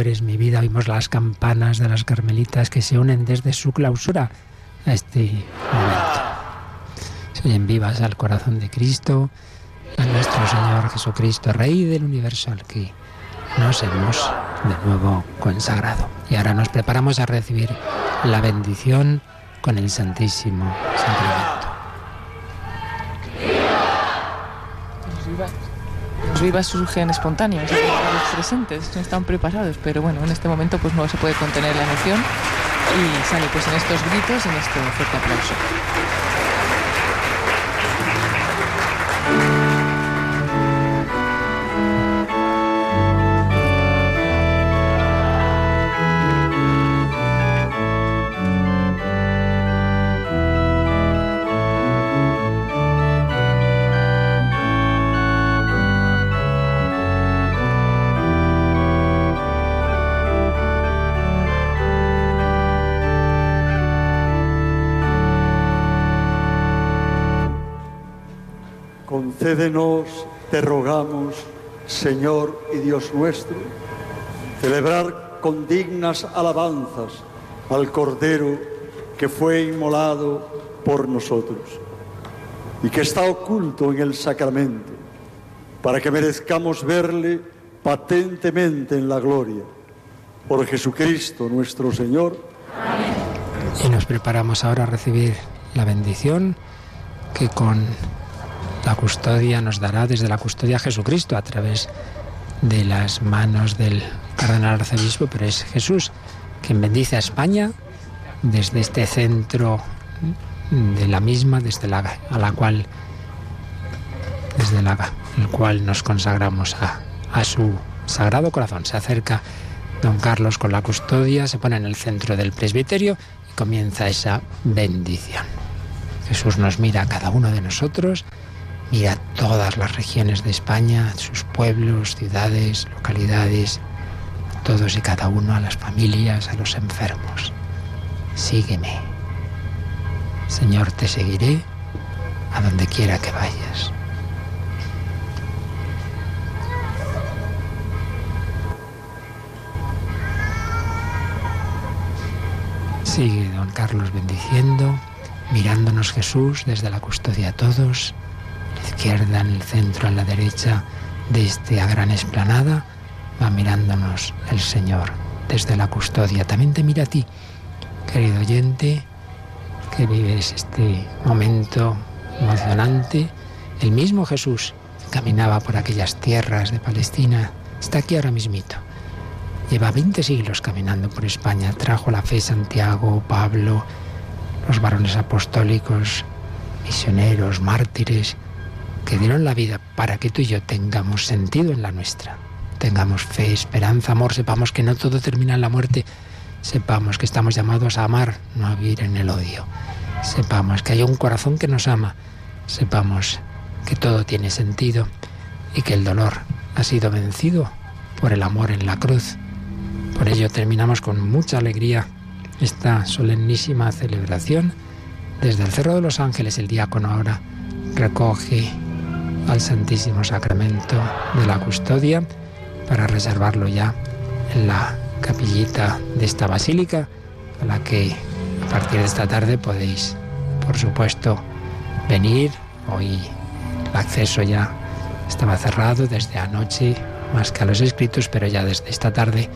Eres mi vida. Oímos las campanas de las carmelitas que se unen desde su clausura a este momento. Se oyen vivas al corazón de Cristo, a nuestro Señor Jesucristo, Rey del universo al que nos hemos de nuevo consagrado. Y ahora nos preparamos a recibir la bendición con el Santísimo Sacramento. Vivas surgen espontáneos, los presentes no están preparados, pero bueno, en este momento pues no se puede contener la emoción y sale pues en estos gritos, en este fuerte aplauso. Concédenos, te rogamos, Señor y Dios nuestro, celebrar con dignas alabanzas al Cordero que fue inmolado por nosotros y que está oculto en el sacramento, para que merezcamos verle patentemente en la gloria. Por Jesucristo nuestro Señor. Y nos preparamos ahora a recibir la bendición que con la custodia nos dará desde la custodia Jesucristo a través de las manos del cardenal arzobispo, pero es Jesús quien bendice a España desde este centro de la misma, desde la a la cual desde la, el cual nos consagramos a, a su sagrado corazón. Se acerca don Carlos con la custodia, se pone en el centro del presbiterio y comienza esa bendición. Jesús nos mira a cada uno de nosotros Mira todas las regiones de España, sus pueblos, ciudades, localidades, todos y cada uno, a las familias, a los enfermos. Sígueme. Señor, te seguiré a donde quiera que vayas. Sigue don Carlos bendiciendo, mirándonos Jesús desde la custodia a todos izquierda, en el centro, a la derecha de esta gran esplanada, va mirándonos el Señor desde la custodia. También te mira a ti, querido oyente, que vives este momento emocionante. El mismo Jesús caminaba por aquellas tierras de Palestina, está aquí ahora mismito. Lleva 20 siglos caminando por España, trajo la fe Santiago, Pablo, los varones apostólicos, misioneros, mártires, que dieron la vida para que tú y yo tengamos sentido en la nuestra. Tengamos fe, esperanza, amor, sepamos que no todo termina en la muerte, sepamos que estamos llamados a amar, no a vivir en el odio. Sepamos que hay un corazón que nos ama, sepamos que todo tiene sentido y que el dolor ha sido vencido por el amor en la cruz. Por ello terminamos con mucha alegría esta solemnísima celebración. Desde el Cerro de los Ángeles el diácono ahora recoge al Santísimo Sacramento de la Custodia para reservarlo ya en la capillita de esta basílica, a la que a partir de esta tarde podéis, por supuesto, venir. Hoy el acceso ya estaba cerrado desde anoche, más que a los escritos, pero ya desde esta tarde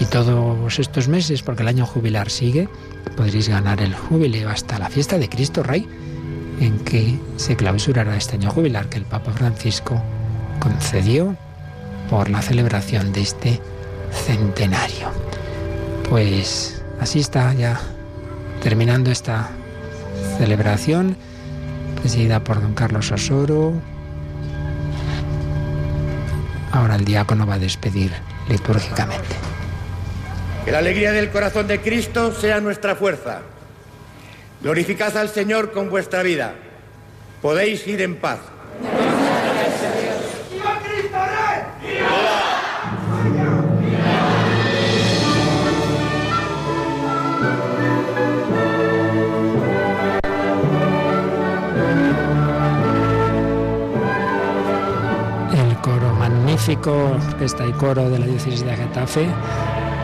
y todos estos meses, porque el año jubilar sigue, podréis ganar el jubileo hasta la fiesta de Cristo Rey en que se clausurará este año jubilar que el Papa Francisco concedió por la celebración de este centenario. Pues así está ya terminando esta celebración presidida por don Carlos Osoro. Ahora el diácono va a despedir litúrgicamente. Que la alegría del corazón de Cristo sea nuestra fuerza. Glorificad al Señor con vuestra vida. Podéis ir en paz. El coro magnífico Orquesta y Coro de la Diócesis de Getafe,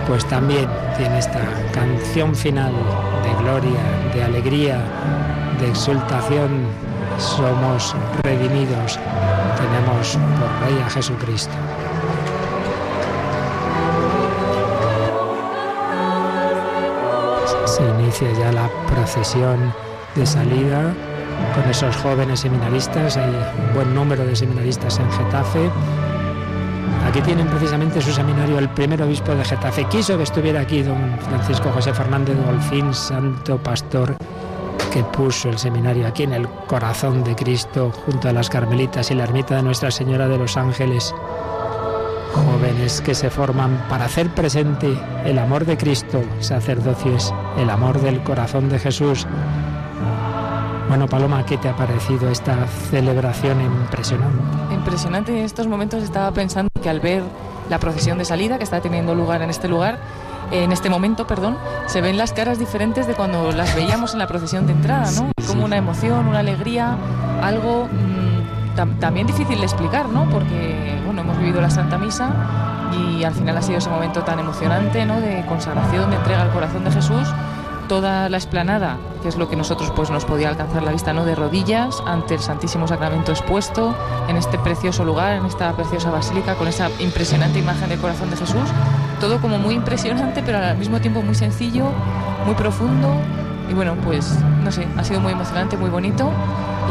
pues también tiene esta canción final de gloria, de alegría, de exultación. Somos redimidos, tenemos por Rey a Jesucristo. Se inicia ya la procesión de salida con esos jóvenes seminaristas. Hay un buen número de seminaristas en Getafe. Aquí tienen precisamente su seminario el primer obispo de Getafe. Quiso que estuviera aquí don Francisco José Fernández Golfín, santo pastor que puso el seminario aquí en el corazón de Cristo, junto a las Carmelitas y la ermita de Nuestra Señora de los Ángeles. Jóvenes que se forman para hacer presente el amor de Cristo. Sacerdocio es el amor del corazón de Jesús. Bueno, Paloma, ¿qué te ha parecido esta celebración impresionante? Impresionante. En estos momentos estaba pensando que al ver la procesión de salida que está teniendo lugar en este lugar, en este momento, perdón, se ven las caras diferentes de cuando las veíamos en la procesión de entrada, ¿no? Como una emoción, una alegría, algo mmm, tam también difícil de explicar, ¿no? Porque, bueno, hemos vivido la Santa Misa y al final ha sido ese momento tan emocionante, ¿no? De consagración, de entrega al corazón de Jesús toda la explanada, que es lo que nosotros pues nos podía alcanzar la vista, ¿no? De rodillas ante el Santísimo Sacramento expuesto en este precioso lugar, en esta preciosa basílica con esa impresionante imagen del corazón de Jesús, todo como muy impresionante, pero al mismo tiempo muy sencillo, muy profundo y bueno, pues no sé, ha sido muy emocionante, muy bonito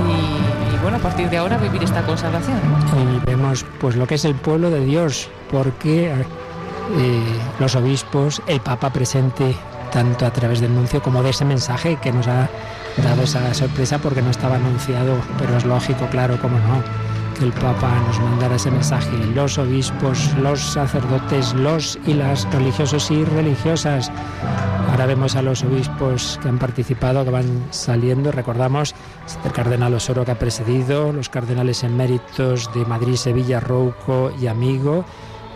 y, bueno, a partir de ahora vivir esta consagración. Y vemos pues lo que es el pueblo de Dios, porque eh, los obispos, el Papa presente tanto a través del nuncio como de ese mensaje que nos ha dado esa sorpresa porque no estaba anunciado, pero es lógico, claro, como no, que el Papa nos mandara ese mensaje. Los obispos, los sacerdotes, los y las religiosos y religiosas. Ahora vemos a los obispos que han participado, que van saliendo. Recordamos el cardenal Osoro que ha precedido, los cardenales eméritos de Madrid, Sevilla, Rouco y Amigo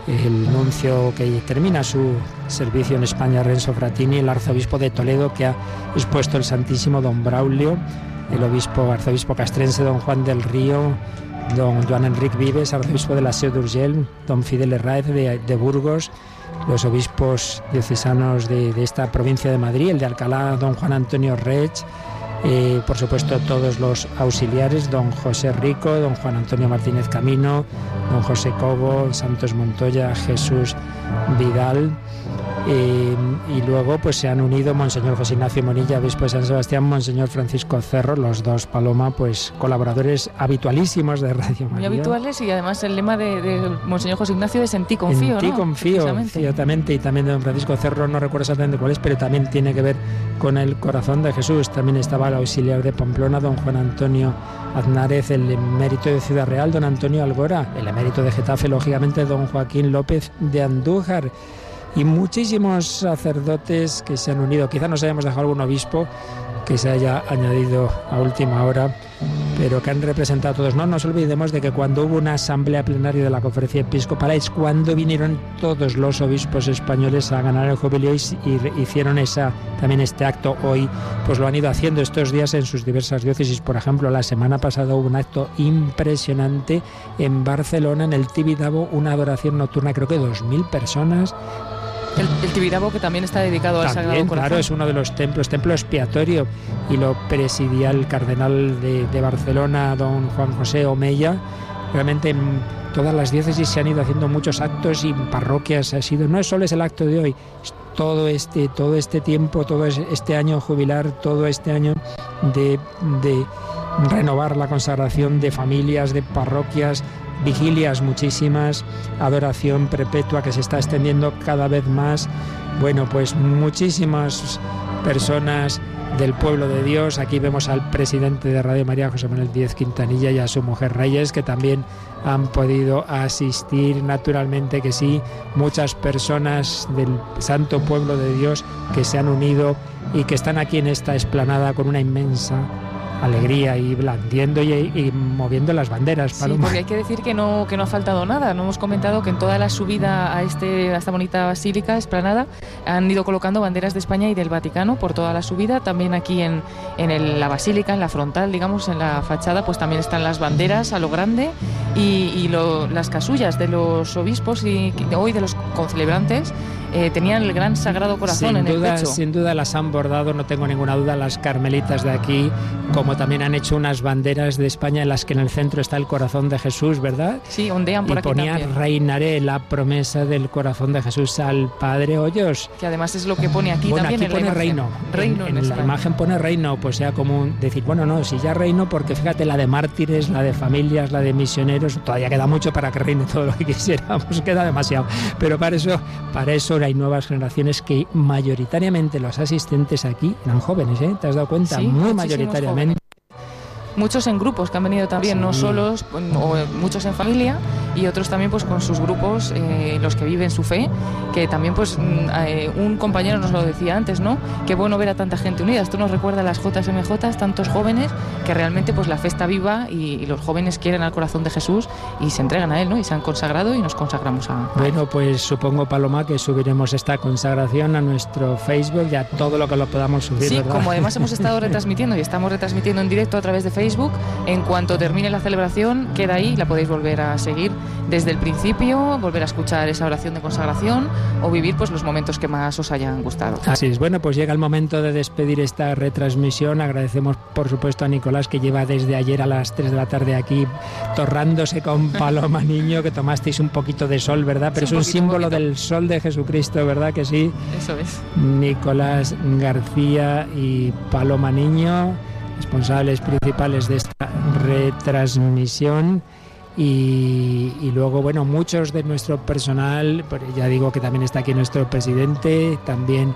el nuncio que termina su servicio en España, Renzo Fratini, el arzobispo de Toledo que ha expuesto el Santísimo Don Braulio, el obispo arzobispo castrense Don Juan del Río, Don Joan Enrique Vives, arzobispo de la Seu d'Urgell, Don Fidel Herráez de, de, Burgos, los obispos diocesanos de, de, esta provincia de Madrid, el de Alcalá, Don Juan Antonio Rech, eh, por supuesto todos los auxiliares, don José Rico, don Juan Antonio Martínez Camino, don José Cobo, Santos Montoya, Jesús Vidal. Eh, y luego pues se han unido Monseñor José Ignacio Monilla, obispo de San Sebastián, Monseñor Francisco Cerro, los dos Paloma, pues colaboradores habitualísimos de Radio María. Muy habituales y además el lema de, de Monseñor José Ignacio es en ti confío, En ti ¿no? confío, ciertamente, y también de don Francisco Cerro, no recuerdo exactamente cuál es, pero también tiene que ver con el corazón de Jesús. También estaba el auxiliar de Pamplona, don Juan Antonio Aznárez, el emérito de Ciudad Real, don Antonio Algora, el emérito de Getafe, lógicamente, don Joaquín López de Andújar y muchísimos sacerdotes que se han unido. Quizá nos hayamos dejado algún obispo que se haya añadido a última hora, pero que han representado a todos. No nos olvidemos de que cuando hubo una asamblea plenaria de la conferencia episcopal es cuando vinieron todos los obispos españoles a ganar el jubileo y, hicieron esa, también este acto hoy, pues lo han ido haciendo estos días en sus diversas diócesis. Por ejemplo, la semana pasada hubo un acto impresionante en Barcelona, en el Tibidabo, una adoración nocturna, creo que dos mil personas el, el, Tibidabo que también está dedicado también, al Sagrado Corazón. Claro, es uno de los templos, templo expiatorio, y lo presidía el cardenal de, de Barcelona, don Juan José Omeya. Realmente en todas las diócesis se han ido haciendo muchos actos y en parroquias ha sido, no solo es el acto de hoy, es todo este, todo este tiempo, todo este año jubilar, todo este año de, de renovar la consagración de familias, de parroquias, vigilias muchísimas, adoración perpetua que se está extendiendo cada vez más. Bueno, pues muchísimas personas del pueblo de Dios. Aquí vemos al presidente de Radio María, José Manuel Díez Quintanilla, y a su mujer Reyes, que también han podido asistir, naturalmente que sí, muchas personas del santo pueblo de Dios que se han unido y que están aquí en esta explanada con una inmensa alegría y blandiendo y, moviendo las banderas. Sí, porque hay que decir que no, que no ha faltado nada. No hemos comentado que en toda la subida a, este, a esta bonita basílica, esplanada, han ido colocando banderas de España y del Vaticano por toda la subida. También aquí en, en la basílica, en la frontal, digamos, en la fachada, pues también están las banderas a lo grande y, las casullas de los obispos y hoy de los concelebrantes eh, tenían el gran sagrado corazón en el pecho. Sin duda las han bordado, no tengo ninguna duda, las carmelitas de aquí, como también han hecho unas banderas de España en las que en el centro está el corazón de Jesús, ¿verdad? Sí, ondean por y aquí ponía también. reinaré la promesa del corazón de Jesús al Padre Hoyos. Que además es lo que pone aquí bueno, también aquí pone reino. Reino en, la imagen pone reino, pues sea común decir, bueno, no, si ya reino, porque fíjate la de mártires, la de familias, la de misioneros, todavía queda mucho para que reine [laughs] todo lo que quisiéramos, queda demasiado. Pero para eso, para eso hay nuevas generaciones que mayoritariamente los asistentes aquí eran jóvenes, ¿eh? ¿Te has dado cuenta? Muy mayoritariamente. Muchos en grupos que han venido también, no solos, o muchos en familia y otros también pues con sus grupos, eh, los que viven su fe, que también pues mm, eh, un compañero nos lo decía antes, ¿no? Qué bueno ver a tanta gente unida. Esto nos recuerda a las JMJ, tantos jóvenes que realmente pues la fe está viva y, los jóvenes quieren al corazón de Jesús y se entregan a él, ¿no? Y se han consagrado y nos consagramos a, Bueno, pues supongo Paloma que subiremos esta consagración a nuestro Facebook y a todo lo que lo podamos subir. Sí, como además hemos [laughs] estado retransmitiendo y estamos retransmitiendo en directo a través de Facebook en cuanto termine la celebración, queda ahí, la podéis volver a seguir desde el principio, volver a escuchar esa oración de consagración o vivir pues los momentos que más os hayan gustado. Así es. Bueno, pues llega el momento de despedir esta retransmisión. Agradecemos, por supuesto, a Nicolás que lleva desde ayer a las 3 de la tarde aquí torrándose con [laughs] Paloma Niño, que tomasteis un poquito de sol, ¿verdad? Pero es un símbolo del sol de Jesucristo, ¿verdad que sí? Eso es. Nicolás García y Paloma Niño responsables principales de esta retransmisión. Y, luego, bueno, muchos de nuestro personal, pues ya digo que también está aquí nuestro presidente, también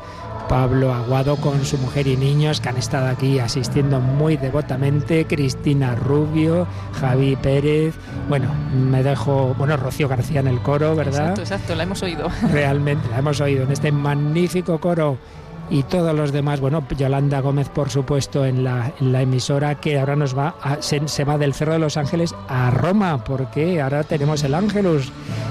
Pablo Aguado con su mujer y niños que han estado aquí asistiendo muy devotamente, Cristina Rubio, Javi Pérez, bueno, me dejo, bueno, Rocío García en el coro, ¿verdad? Exacto, exacto, la hemos oído. Realmente, la hemos oído en este magnífico coro y todos los demás, bueno, Yolanda Gómez, por supuesto, en la, emisora que ahora nos va, se, va del Cerro de los Ángeles a Roma, porque ahora tenemos el Ángelus.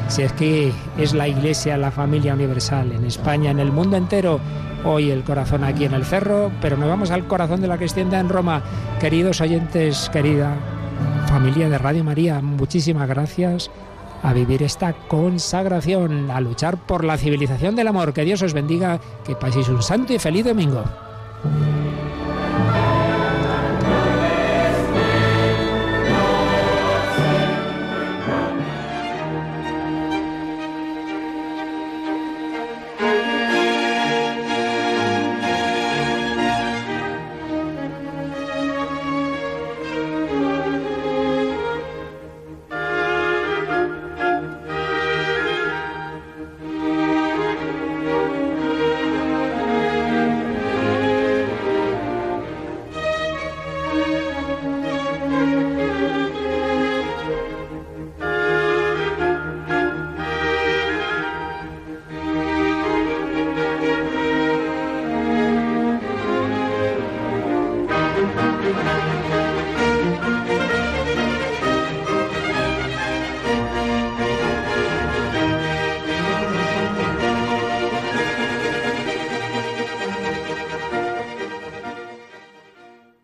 Si es que es la Iglesia, la familia universal en España, en el mundo entero. Hoy el corazón aquí en el Cerro, pero nos vamos al corazón de la cristiandad en Roma. Queridos oyentes, querida familia de Radio María, muchísimas gracias a vivir esta consagración, a luchar por la civilización del amor. Que Dios os bendiga, que paséis un santo y feliz domingo.